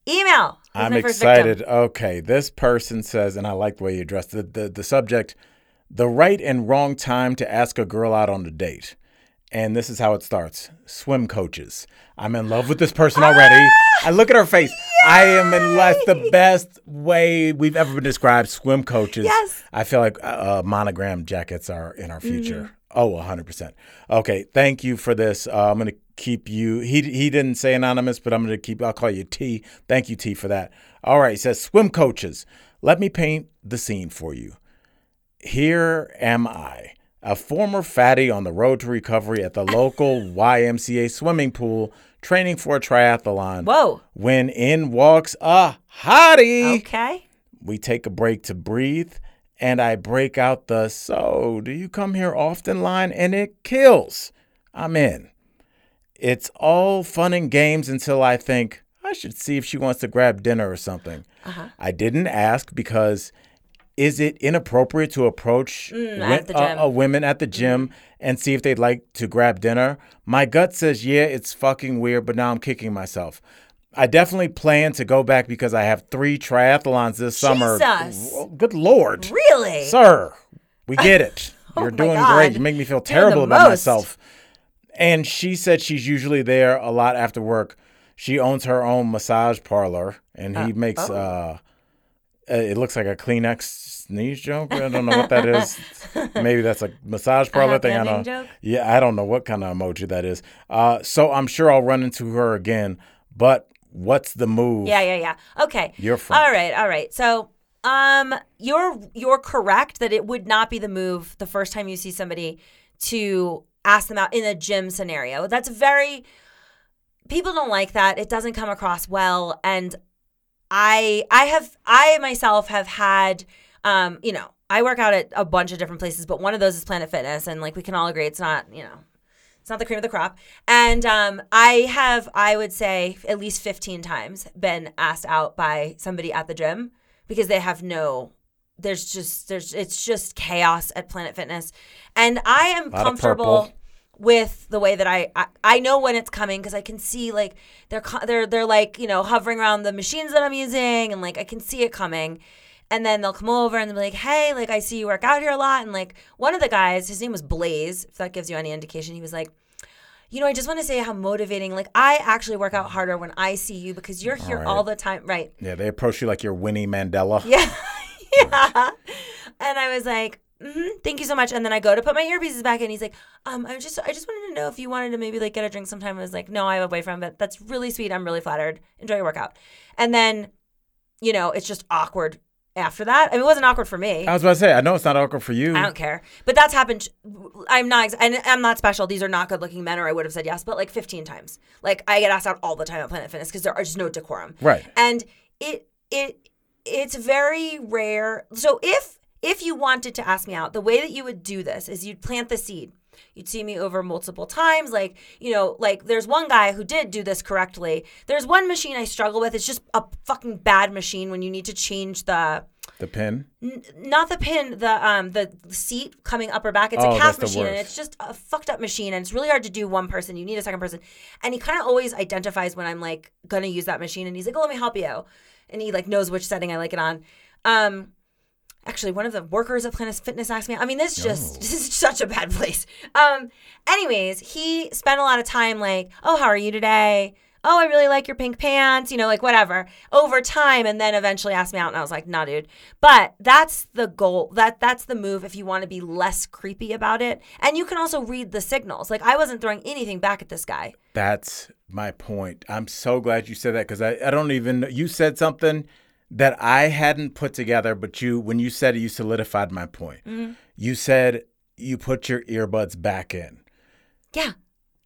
email. I'm excited. Okay, this person says, and I like the way you addressed the, the the subject, the right and wrong time to ask a girl out on a date. And this is how it starts. Swim coaches. I'm in love with this person already. I look at her face. I am in love. The best way we've ever been described. Swim coaches. Yes. I feel like uh, monogram jackets are in our future. Mm-hmm. Oh, 100%. Okay, thank you for this. Uh, I'm going to keep you. He, he didn't say anonymous, but I'm going to keep, I'll call you T. Thank you, T, for that. All right, he says, swim coaches. Let me paint the scene for you. Here am I, a former fatty on the road to recovery at the local [laughs] YMCA swimming pool, training for a triathlon. Whoa. When in walks a hottie. Okay. We take a break to breathe, and I break out the so do you come here often line, and it kills. I'm in. It's all fun and games until I think I should see if she wants to grab dinner or something. Uh-huh. I didn't ask because is it inappropriate to approach Mm, wi- at the uh. Mm-hmm. uh, women at the gym and see if they'd like to grab dinner? My gut says, yeah, it's fucking weird, but now I'm kicking myself. I definitely plan to go back because I have three triathlons this summer. Jesus. Good lord. Really? Sir, we [laughs] get it. Oh You're doing God. great. You make me feel terrible about most. myself. And she said she's usually there a lot after work. She owns her own massage parlor, and he makes. oh. uh uh, it looks like a Kleenex sneeze joke. I don't know what that is. [laughs] Maybe that's a massage parlor happy thing. I don't. joke? Yeah, I don't know what kind of emoji that is. Uh, so I'm sure I'll run into her again. But what's the move? Yeah, yeah, yeah. Okay. You're from. All right, all right. So, um, you're you're correct that it would not be the move the first time you see somebody to ask them out in a gym scenario. That's very people don't like that. It doesn't come across well, and I I have I myself have had um, you know, I work out at a bunch of different places, but one of those is Planet Fitness, and like we can all agree, it's not you know. It's not the cream of the crop. And um, I have, I would say, at least 15 times been asked out by somebody at the gym because they have no, there's just, there's, it's just chaos at Planet Fitness. And I am comfortable with the way that I, I, I know when it's coming because I can see like they're, they're, they're like, you know, hovering around the machines that I'm using and like I can see it coming. And then they'll come over and they'll be like, hey, like, I see you work out here a lot. And like, one of the guys, his name was Blaze, if that gives you any indication, he was like, you know, I just want to say how motivating. Like, I actually work out harder when I see you because you're here right. all the time. Right. Yeah, they approach you like you're Winnie Mandela. Yeah. [laughs] yeah. And I was like, hmm thank you so much. And then I go to put my earpieces back in. He's like, um, I just, I just wanted to know if you wanted to maybe like get a drink sometime. I was like, no, I have a boyfriend, but that's really sweet. I'm really flattered. Enjoy your workout. And then, you know, it's just awkward after that. I mean, it wasn't awkward for me. I was about to say, I know it's not awkward for you. I don't care. But that's happened. I'm not, and I'm not special. These are not good looking men, or I would have said yes, but like 15 times. Like I get asked out all the time at Planet Fitness because there are just no decorum. Right. And it, it, it's very rare. So if, if you wanted to ask me out, the way that you would do this is you'd plant the seed. You'd see me over multiple times. Like, you know, like there's one guy who did do this correctly. There's one machine I struggle with. It's just a fucking bad machine when you need to change the, The pin. N- not the pin, the um the seat coming up or back. It's Oh, a calf machine, and it's just a fucked up machine, and it's really hard to do one person. You need a second person, and he kind of always identifies when I'm like gonna use that machine, and he's like, "Oh, let me help you," and he like knows which setting I like it on. Um, actually, one of the workers at Planet Fitness asked me. I mean, this just [laughs] this is such a bad place. Um, anyways, he spent a lot of time like, "Oh, how are you today?" oh, I really like your pink pants, you know, like whatever, over time, and then eventually asked me out, and I was like, nah, dude. But that's the goal. That that's the move if you want to be less creepy about it, and you can also read the signals. Like I wasn't throwing anything back at this guy. That's my point. I'm so glad you said that because I, I don't even you said something that I hadn't put together, but you when you said it, you solidified my point. Mm-hmm. You said you put your earbuds back in. Yeah.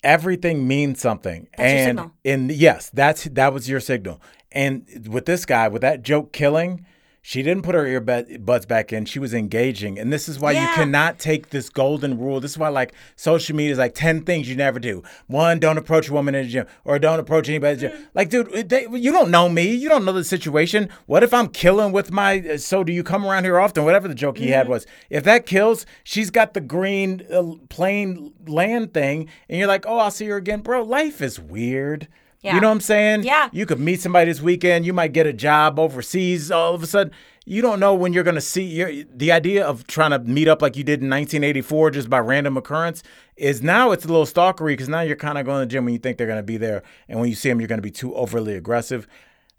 Everything means something. That's and and yes, that's that was your signal. And with this guy, with that joke killing, she didn't put her earbuds back in. She was engaging. And this is why you cannot take this golden rule. This is why, like, social media is like 10 things you never do. One, don't approach a woman in the gym or don't approach anybody in the gym. Like, dude, they, you don't know me. You don't know the situation. What if I'm killing with my, uh, so do you come around here often? Whatever the joke he had Mm-hmm. was. If that kills, she's got the green uh, plain land thing. And you're like, oh, I'll see her again. Bro, life is weird. Yeah. You know what I'm saying? Yeah. You could meet somebody this weekend. You might get a job overseas all of a sudden. You don't know when you're going to see. you the idea of trying to meet up like you did in 1984 just by random occurrence is now it's a little stalkery because now you're kind of going to the gym when you think they're going to be there. And when you see them, you're going to be too overly aggressive.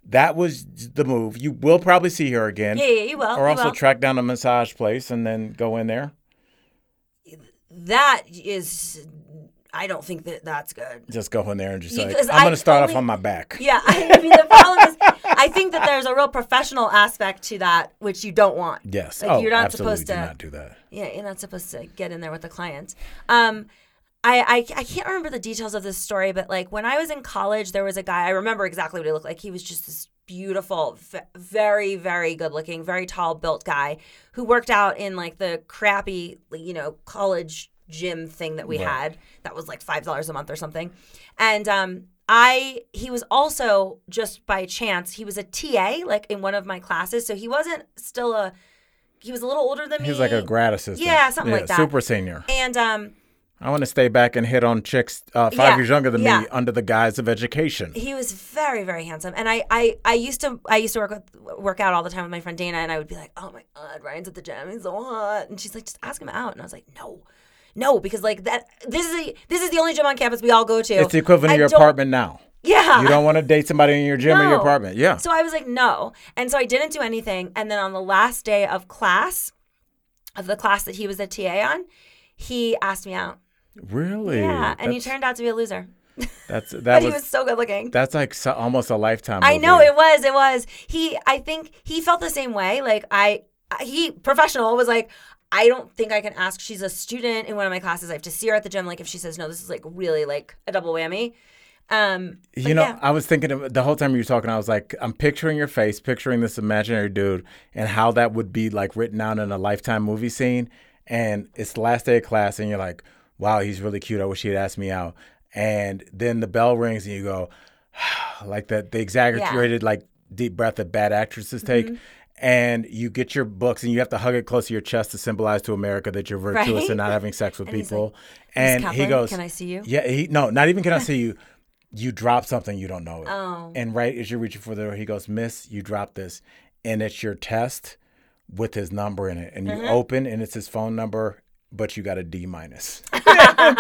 That was the move. You will probably see her again. Yeah, yeah, you will. Or you also will. track down a massage place and then go in there. that is, I don't think that that's good. Just go in there and just like, I'm going to start off on my back. Yeah, [laughs] I mean the problem is, I think that there's a real professional aspect to that which you don't want. Yes. Like, oh, you're not absolutely supposed do to- not do that. Yeah, you're not supposed to get in there with the client. Um, I, I I can't remember the details of this story, but like when I was in college, there was a guy. I remember exactly what he looked like. He was just this beautiful, very very good looking, very tall built guy who worked out in like the crappy you know college gym thing that we Right. had that was like five dollars a month or something, and um. I he was also just by chance he was a TA like in one of my classes so he wasn't still a he was a little older than me He's like a grad assistant. Yeah, something like that. Super senior. and um I want to stay back and hit on chicks uh, five Yeah, years younger than yeah. me under the guise of education. he was very very handsome and I, I i used to i used to work with work out all the time with my friend dana and i would be like oh my god ryan's at the gym he's so hot and she's like just ask him out and i was like no no because like that this is a, this is the only gym on campus we all go to It's the equivalent I of your apartment now. yeah You don't want to date somebody in your gym or your apartment. Yeah. So I was like, no. And so I didn't do anything. And then on the last day of class, of the class that he was a TA on, he asked me out. really? Yeah. And he turned out to be a loser. [laughs] That's that But was, he was so good looking. that's like so, almost a lifetime. I movie. know it was. It was. He, I think he felt the same way. Like, I, he, professional, was like, I don't think I can ask. She's a student in one of my classes. I have to see her at the gym. Like, if she says no, this is like really like a double whammy. Um, You know, yeah. I was thinking of the whole time you were talking. I was like, I'm picturing your face, picturing this imaginary dude, and how that would be like written out in a lifetime movie scene. And it's the last day of class, and you're like, "Wow, he's really cute. I wish he'd asked me out." And then the bell rings, and you go, [sighs] like that, the exaggerated, like deep breath that bad actresses take. Mm-hmm. And you get your books, and you have to hug it close to your chest to symbolize to America that you're virtuous Right? and not having sex with [laughs] And people. like, and Miss he goes, "Can I see you?" Yeah, he no, not even can I [laughs] see you. You drop something, you don't know it. Oh. And right as you're reaching for the door, he goes, Miss, you dropped this. And it's your test with his number in it. And you Mm-hmm. open and it's his phone number, but you got a D minus. [laughs]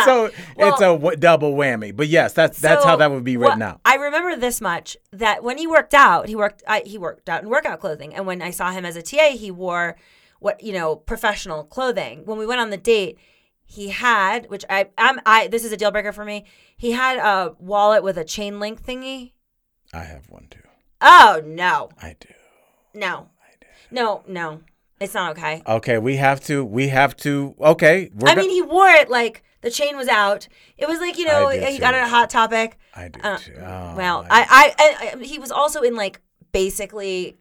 So it's a w- double whammy. But yes, that's that's how that would be written what- out. I remember this much that when he worked out, he worked I, he worked out in workout clothing, and when I saw him as a TA, he wore what you know professional clothing. When we went on the date, he had which I I'm I this is a deal breaker for me. He had a wallet with a chain link thingy. I have one too. Oh no, I do. no, I do. no, no, it's not okay. Okay, we have to. We have to. Okay, we're I mean, he wore it like the chain was out. It was like you know I he got too. it at Hot Topic. I do Uh, too. Oh, well, I- I, I, I, I, he was also in like basically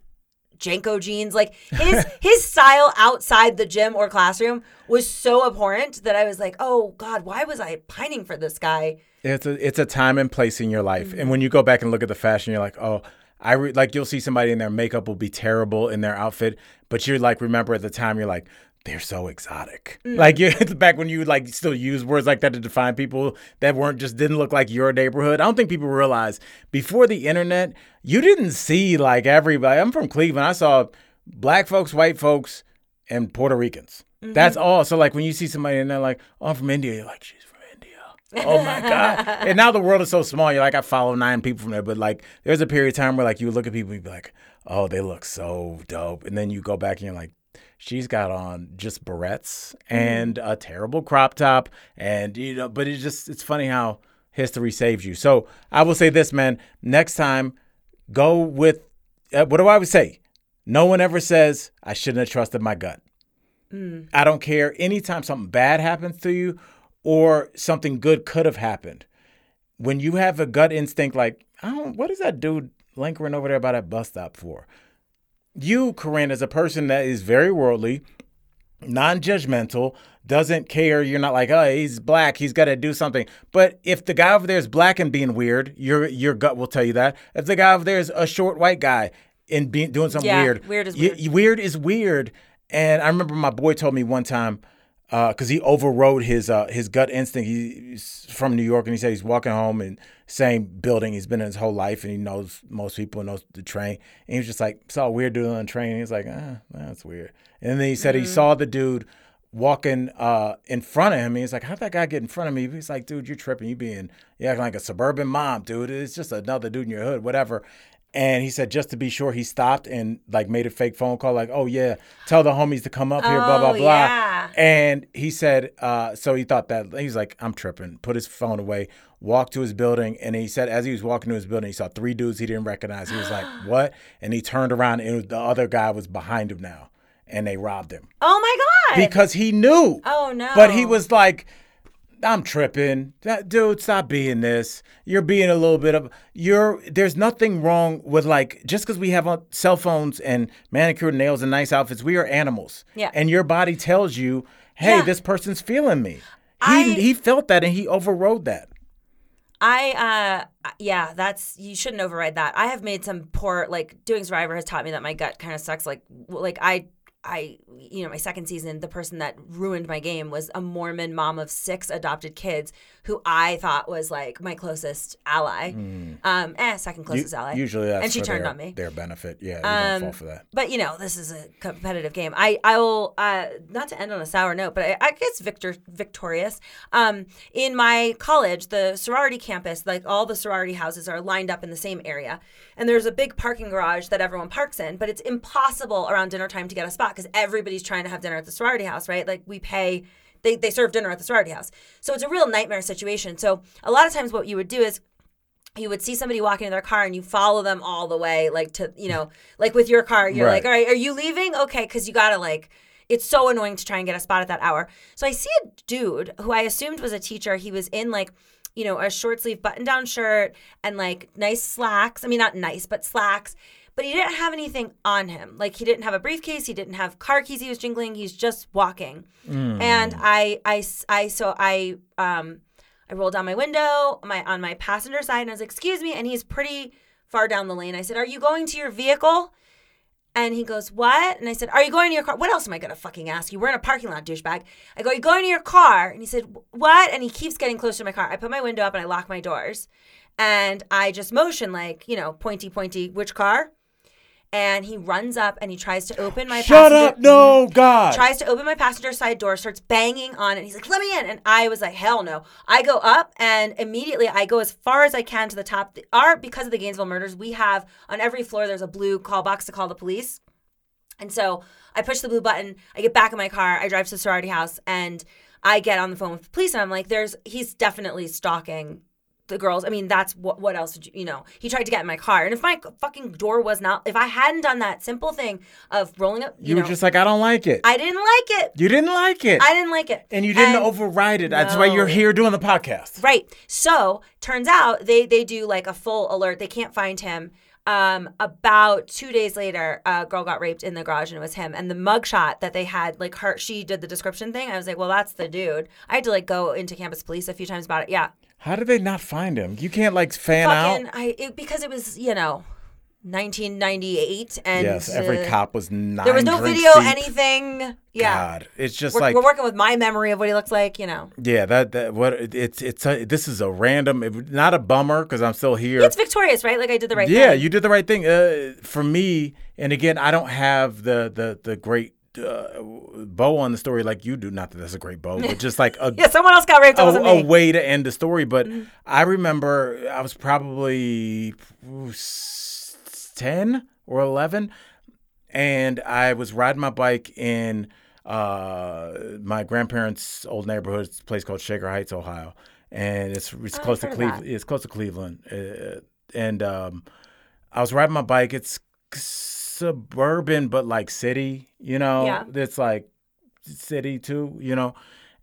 JNCO jeans. Like his [laughs] his style outside the gym or classroom was so abhorrent that I was like, oh God, why was I pining for this guy? It's a it's a time and place in your life, Mm-hmm. and when you go back and look at the fashion, you're like, oh, I re- like you'll see somebody in their makeup will be terrible in their outfit, but you're like, remember at the time, you're like, they're so exotic. Mm. Like you [laughs] back when you like still use words like that to define people that weren't just didn't look like your neighborhood. I don't think people realize before the internet, you didn't see like everybody. I'm from Cleveland. I saw black folks, white folks, and Puerto Ricans. Mm-hmm. That's all. So like when you see somebody and they're like, oh, I'm from India, you're like, she's. Oh my god! and now the world is so small. You're like, I follow nine people from there, but like, there's a period of time where like you look at people and be like, oh, they look so dope, and then you go back and you're like, she's got on just barrettes and a terrible crop top, and you know, but it's just it's funny how history saves you. So I will say this, man. Next time, go with uh, what do I always say? No one ever says I shouldn't have trusted my gut. I don't care. Anytime something bad happens to you or something good could have happened, when you have a gut instinct like, I don't, what is that dude lingering over there by that bus stop for? You, Corinne, as a person that is very worldly, non-judgmental, doesn't care. You're not like, oh, he's black. He's got to do something. But if the guy over there is black and being weird, your your gut will tell you that. If the guy over there is a short white guy and being doing something Yeah, weird, weird is y- weird. weird is weird. And I remember my boy told me one time because he overrode his uh, his gut instinct. He- He's from New York, and he said he's walking home in same building he's been in his whole life, and he knows most people, knows the train. And he was just like saw a weird dude on the train. He was like, ah, that's weird. And then he said he saw the dude walking uh, in front of him. He's like, how'd that guy get in front of me? He's like, dude, you're tripping. You being you acting like a suburban mom, dude. It's just another dude in your hood, whatever. And he said, just to be sure, he stopped and like made a fake phone call, like, "Oh yeah, tell the homies to come up here, blah blah Oh, blah." yeah. And he said, uh, so he thought that he was like, "I'm tripping." Put his phone away, walked to his building, and he said, as he was walking to his building, he saw three dudes he didn't recognize. He was like, [gasps] "What?" And he turned around, and the other guy was behind him now, and they robbed him Oh my god. because he knew. Oh, no. But he was like, I'm tripping. That dude, stop being this. You're being a little bit of you're there's nothing wrong with like just because we have cell phones and manicured nails and nice outfits, we are animals. Yeah. And your body tells you, hey, Yeah. this person's feeling me. He I- he felt that and he overrode that. I uh yeah, that's you shouldn't override that. I have made some poor like doing Survivor has taught me that my gut kind of sucks. Like like I I you know my second season the person that ruined my game was a Mormon mom of six adopted kids who I thought was like my closest ally. Um eh second closest ally. Hmm. Usually that's and she for turned their, on me. their benefit. Yeah, you don't Um, fall for that. But you know, this is a competitive game. I I will uh, not to end on a sour note, but I, I guess Victor victorious. Um, in my college, the sorority campus, like all the sorority houses are lined up in the same area, and there's a big parking garage that everyone parks in. But it's impossible around dinner time to get a spot because everybody's trying to have dinner at the sorority house, right? Like we pay. They, they serve dinner at the sorority house. So it's a real nightmare situation. So a lot of times what you would do is you would see somebody walking in their car and you follow them all the way like to you know like with your car you're Right. like all right are you leaving okay because you gotta like it's so annoying to try and get a spot at that hour so i see a dude who i assumed was a teacher he was in like you know a short sleeve button down shirt and like nice slacks i mean not nice but slacks but he didn't have anything on him like he didn't have a briefcase he didn't have car keys he was jingling he's just walking and I, I, I, so i um I rolled down my window my on my passenger side and I was like, "Excuse me," and he's pretty far down the lane. I said, "Are you going to your vehicle?" And he goes, "What?" And I said, "Are you going to your car?" What else am I gonna fucking ask you? We're in a parking lot, douchebag. I go, "Are you going to your car?" And he said, "What?" And he keeps getting closer to my car. I put my window up and I lock my doors, and I just motion like, you know, pointy, pointy, which car? And he runs up and he tries to open my Shut passenger- up! No, mhm. God. tries to open my passenger side door, starts banging on it. He's like, "Let me in!" And I was like, "Hell no!" I go up and immediately I go as far as I can to the top. Our because of the Gainesville murders, we have on every floor there's a blue call box to call the police. And so I push the blue button. I get back in my car. I drive to the sorority house and I get on the phone with the police. And I'm like, "There's he's definitely stalking." The girls. I mean, that's what. What else? Did you, you know, he tried to get in my car, and if my fucking door was not, if I hadn't done that simple thing of rolling up, you, you know, were just like, I don't like it. I didn't like it. you didn't like it. I didn't like it. and you didn't And- override it. That's why you're here doing the podcast. Right. So turns out they they do like a full alert. They can't find him. Um, about two days later, a girl got raped in the garage and it was him. And the mugshot that they had, like her, she did the description thing. I was like, well, that's the dude. I had to like go into campus police a few times about it. Yeah, How did they not find him? You can't like fan fucking, out. I it, because it was you know, 1998, and Yes, every uh, cop was nine. There was no video, deep. anything. Yeah, God, it's just we're, like we're working with my memory of what he looks like. You know, yeah, that that what it's it's a, this is a random, it- not a bummer because I'm still here. it's victorious, right? Like I did the right thing. yeah, thing. you did the right thing. Uh, for me, and again, I don't have the the the great uh, bow on the story like you do. Not that that's a great bow, but just like a [laughs] Yeah, someone else got raped. A, a way to end the story. But Mm-hmm. I remember I was probably 10 or 11, and I was riding my bike in uh, my grandparents' old neighborhood, it's a place called Shaker Heights, Ohio. And it's, it's Oh, close to I've heard of Cleveland. It's close to Cleveland. Uh, and um, I was riding my bike. It's suburban, but like city, you know? Yeah. It's like city too, you know?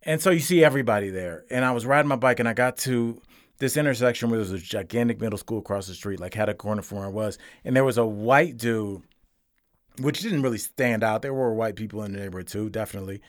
And so you see everybody there. And I was riding my bike and I got to this intersection where there was a gigantic middle school across the street, like had a corner from where I was. And there was a white dude, which didn't really stand out. There were white people in the neighborhood too, definitely.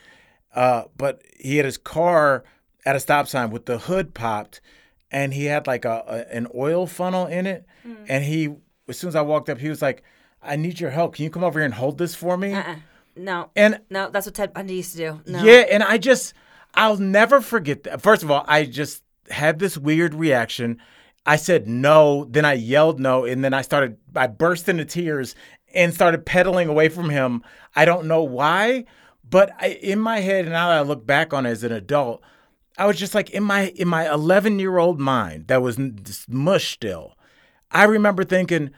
Uh, but he had his car at a stop sign with the hood popped and he had like a, a an oil funnel in it. And he, as soon as I walked up, he was like, I need your help. Can you come over here and hold this for me? Uh-uh. No, And no, that's what Ted Bundy used to do. No. yeah, and I just, I'll never forget that. First of all, I just had this weird reaction. I said no, then I yelled no, and then I started, I burst into tears and started pedaling away from him. I don't know why, but I, in my head, and now that I look back on it as an adult, I was just like in my in my 11 year old mind that was mush still. I remember thinking,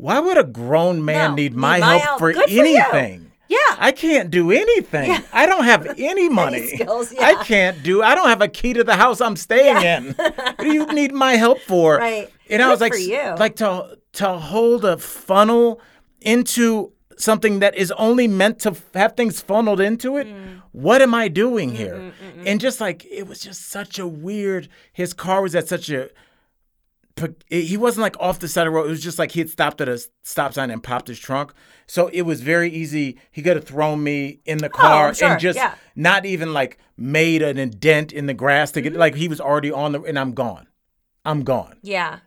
why would a grown man No, need need my, my help, help. for Good for anything? Yeah. I can't do anything. Yeah. I don't have [laughs] any money. skills, yeah. I can't do. I don't have a key to the house I'm staying in. what do you [laughs] need my help for? Right. And I Good was like, for like to to hold a funnel into something that is only meant to have things funneled into it. Mm. What am I doing here? And just like it was just such a weird. His car was at such a he wasn't like off the side of the road. It was just like he had stopped at a stop sign and popped his trunk. So it was very easy. He could have thrown me in the car Oh, sure, and just yeah. not even like made an indent in the grass to get Mm-hmm. like he was already on the and I'm gone. I'm gone. Yeah.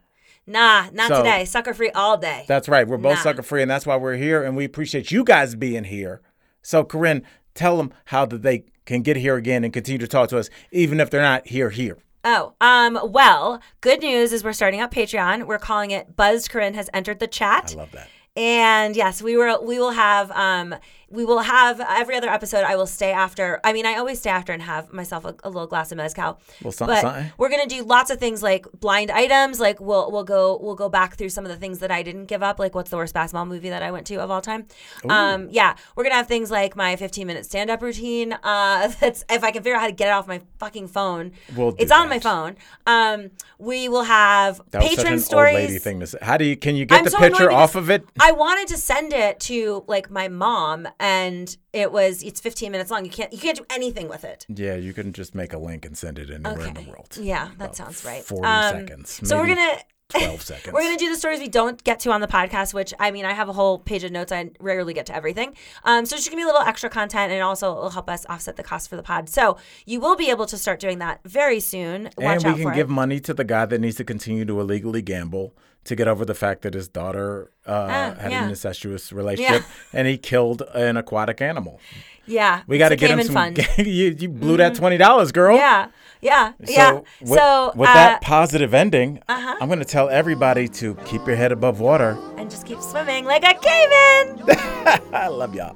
Nah, not So- today. Sucker free all day. That's right. We're both Nah. sucker free, and that's why we're here. And we appreciate you guys being here. So, Corinne, tell them how that they can get here again and continue to talk to us, even if they're not here. Here. Oh, um, well, good news is we're starting up Patreon. We're calling it Buzzed Corinne has entered the chat. I love that. And yes, we were we will have um we will have every other episode I will stay after. I mean, I always stay after and have myself a, a little glass of mezcal. Little something, but something. we're gonna do lots of things like blind items. Like we'll we'll go we'll go back through some of the things that I didn't give up. Like what's the worst basketball movie that I went to of all time? Um, yeah, we're gonna have things like my 15 minute stand up routine. Uh, [laughs] that's if I can figure out how to get it off my fucking phone. We'll it's on that. my phone. Um, we will have That was patron stories. old lady thing to say. How do you? Can you get I'm the so picture off of it? I wanted to send it to like my mom, and it was it's 15 minutes long. You can't you can't do anything with it. Yeah, you can just make a link and send it anywhere in the world. Yeah, that About sounds right. 40 Um, seconds. So we're gonna 12 [laughs] seconds. we're gonna do the stories we don't get to on the podcast. Which I mean, I have a whole page of notes. I rarely get to everything. Um, so it's just gonna be a little extra content, and also it'll help us offset the cost for the pod. So you will be able to start doing that very soon. Watch and we can give it. money to the guy that needs to continue to illegally gamble to get over the fact that his daughter uh, had Ah, yeah. an incestuous relationship [laughs] and he killed an aquatic animal. Yeah, We got to get him some. Mm-hmm. [laughs] you, you blew that twenty dollars, girl. Yeah, yeah, So yeah. With, so with uh, uh-huh. that positive ending, I'm going to tell everybody to keep your head above water. and just keep swimming like a caiman. [laughs] I love y'all.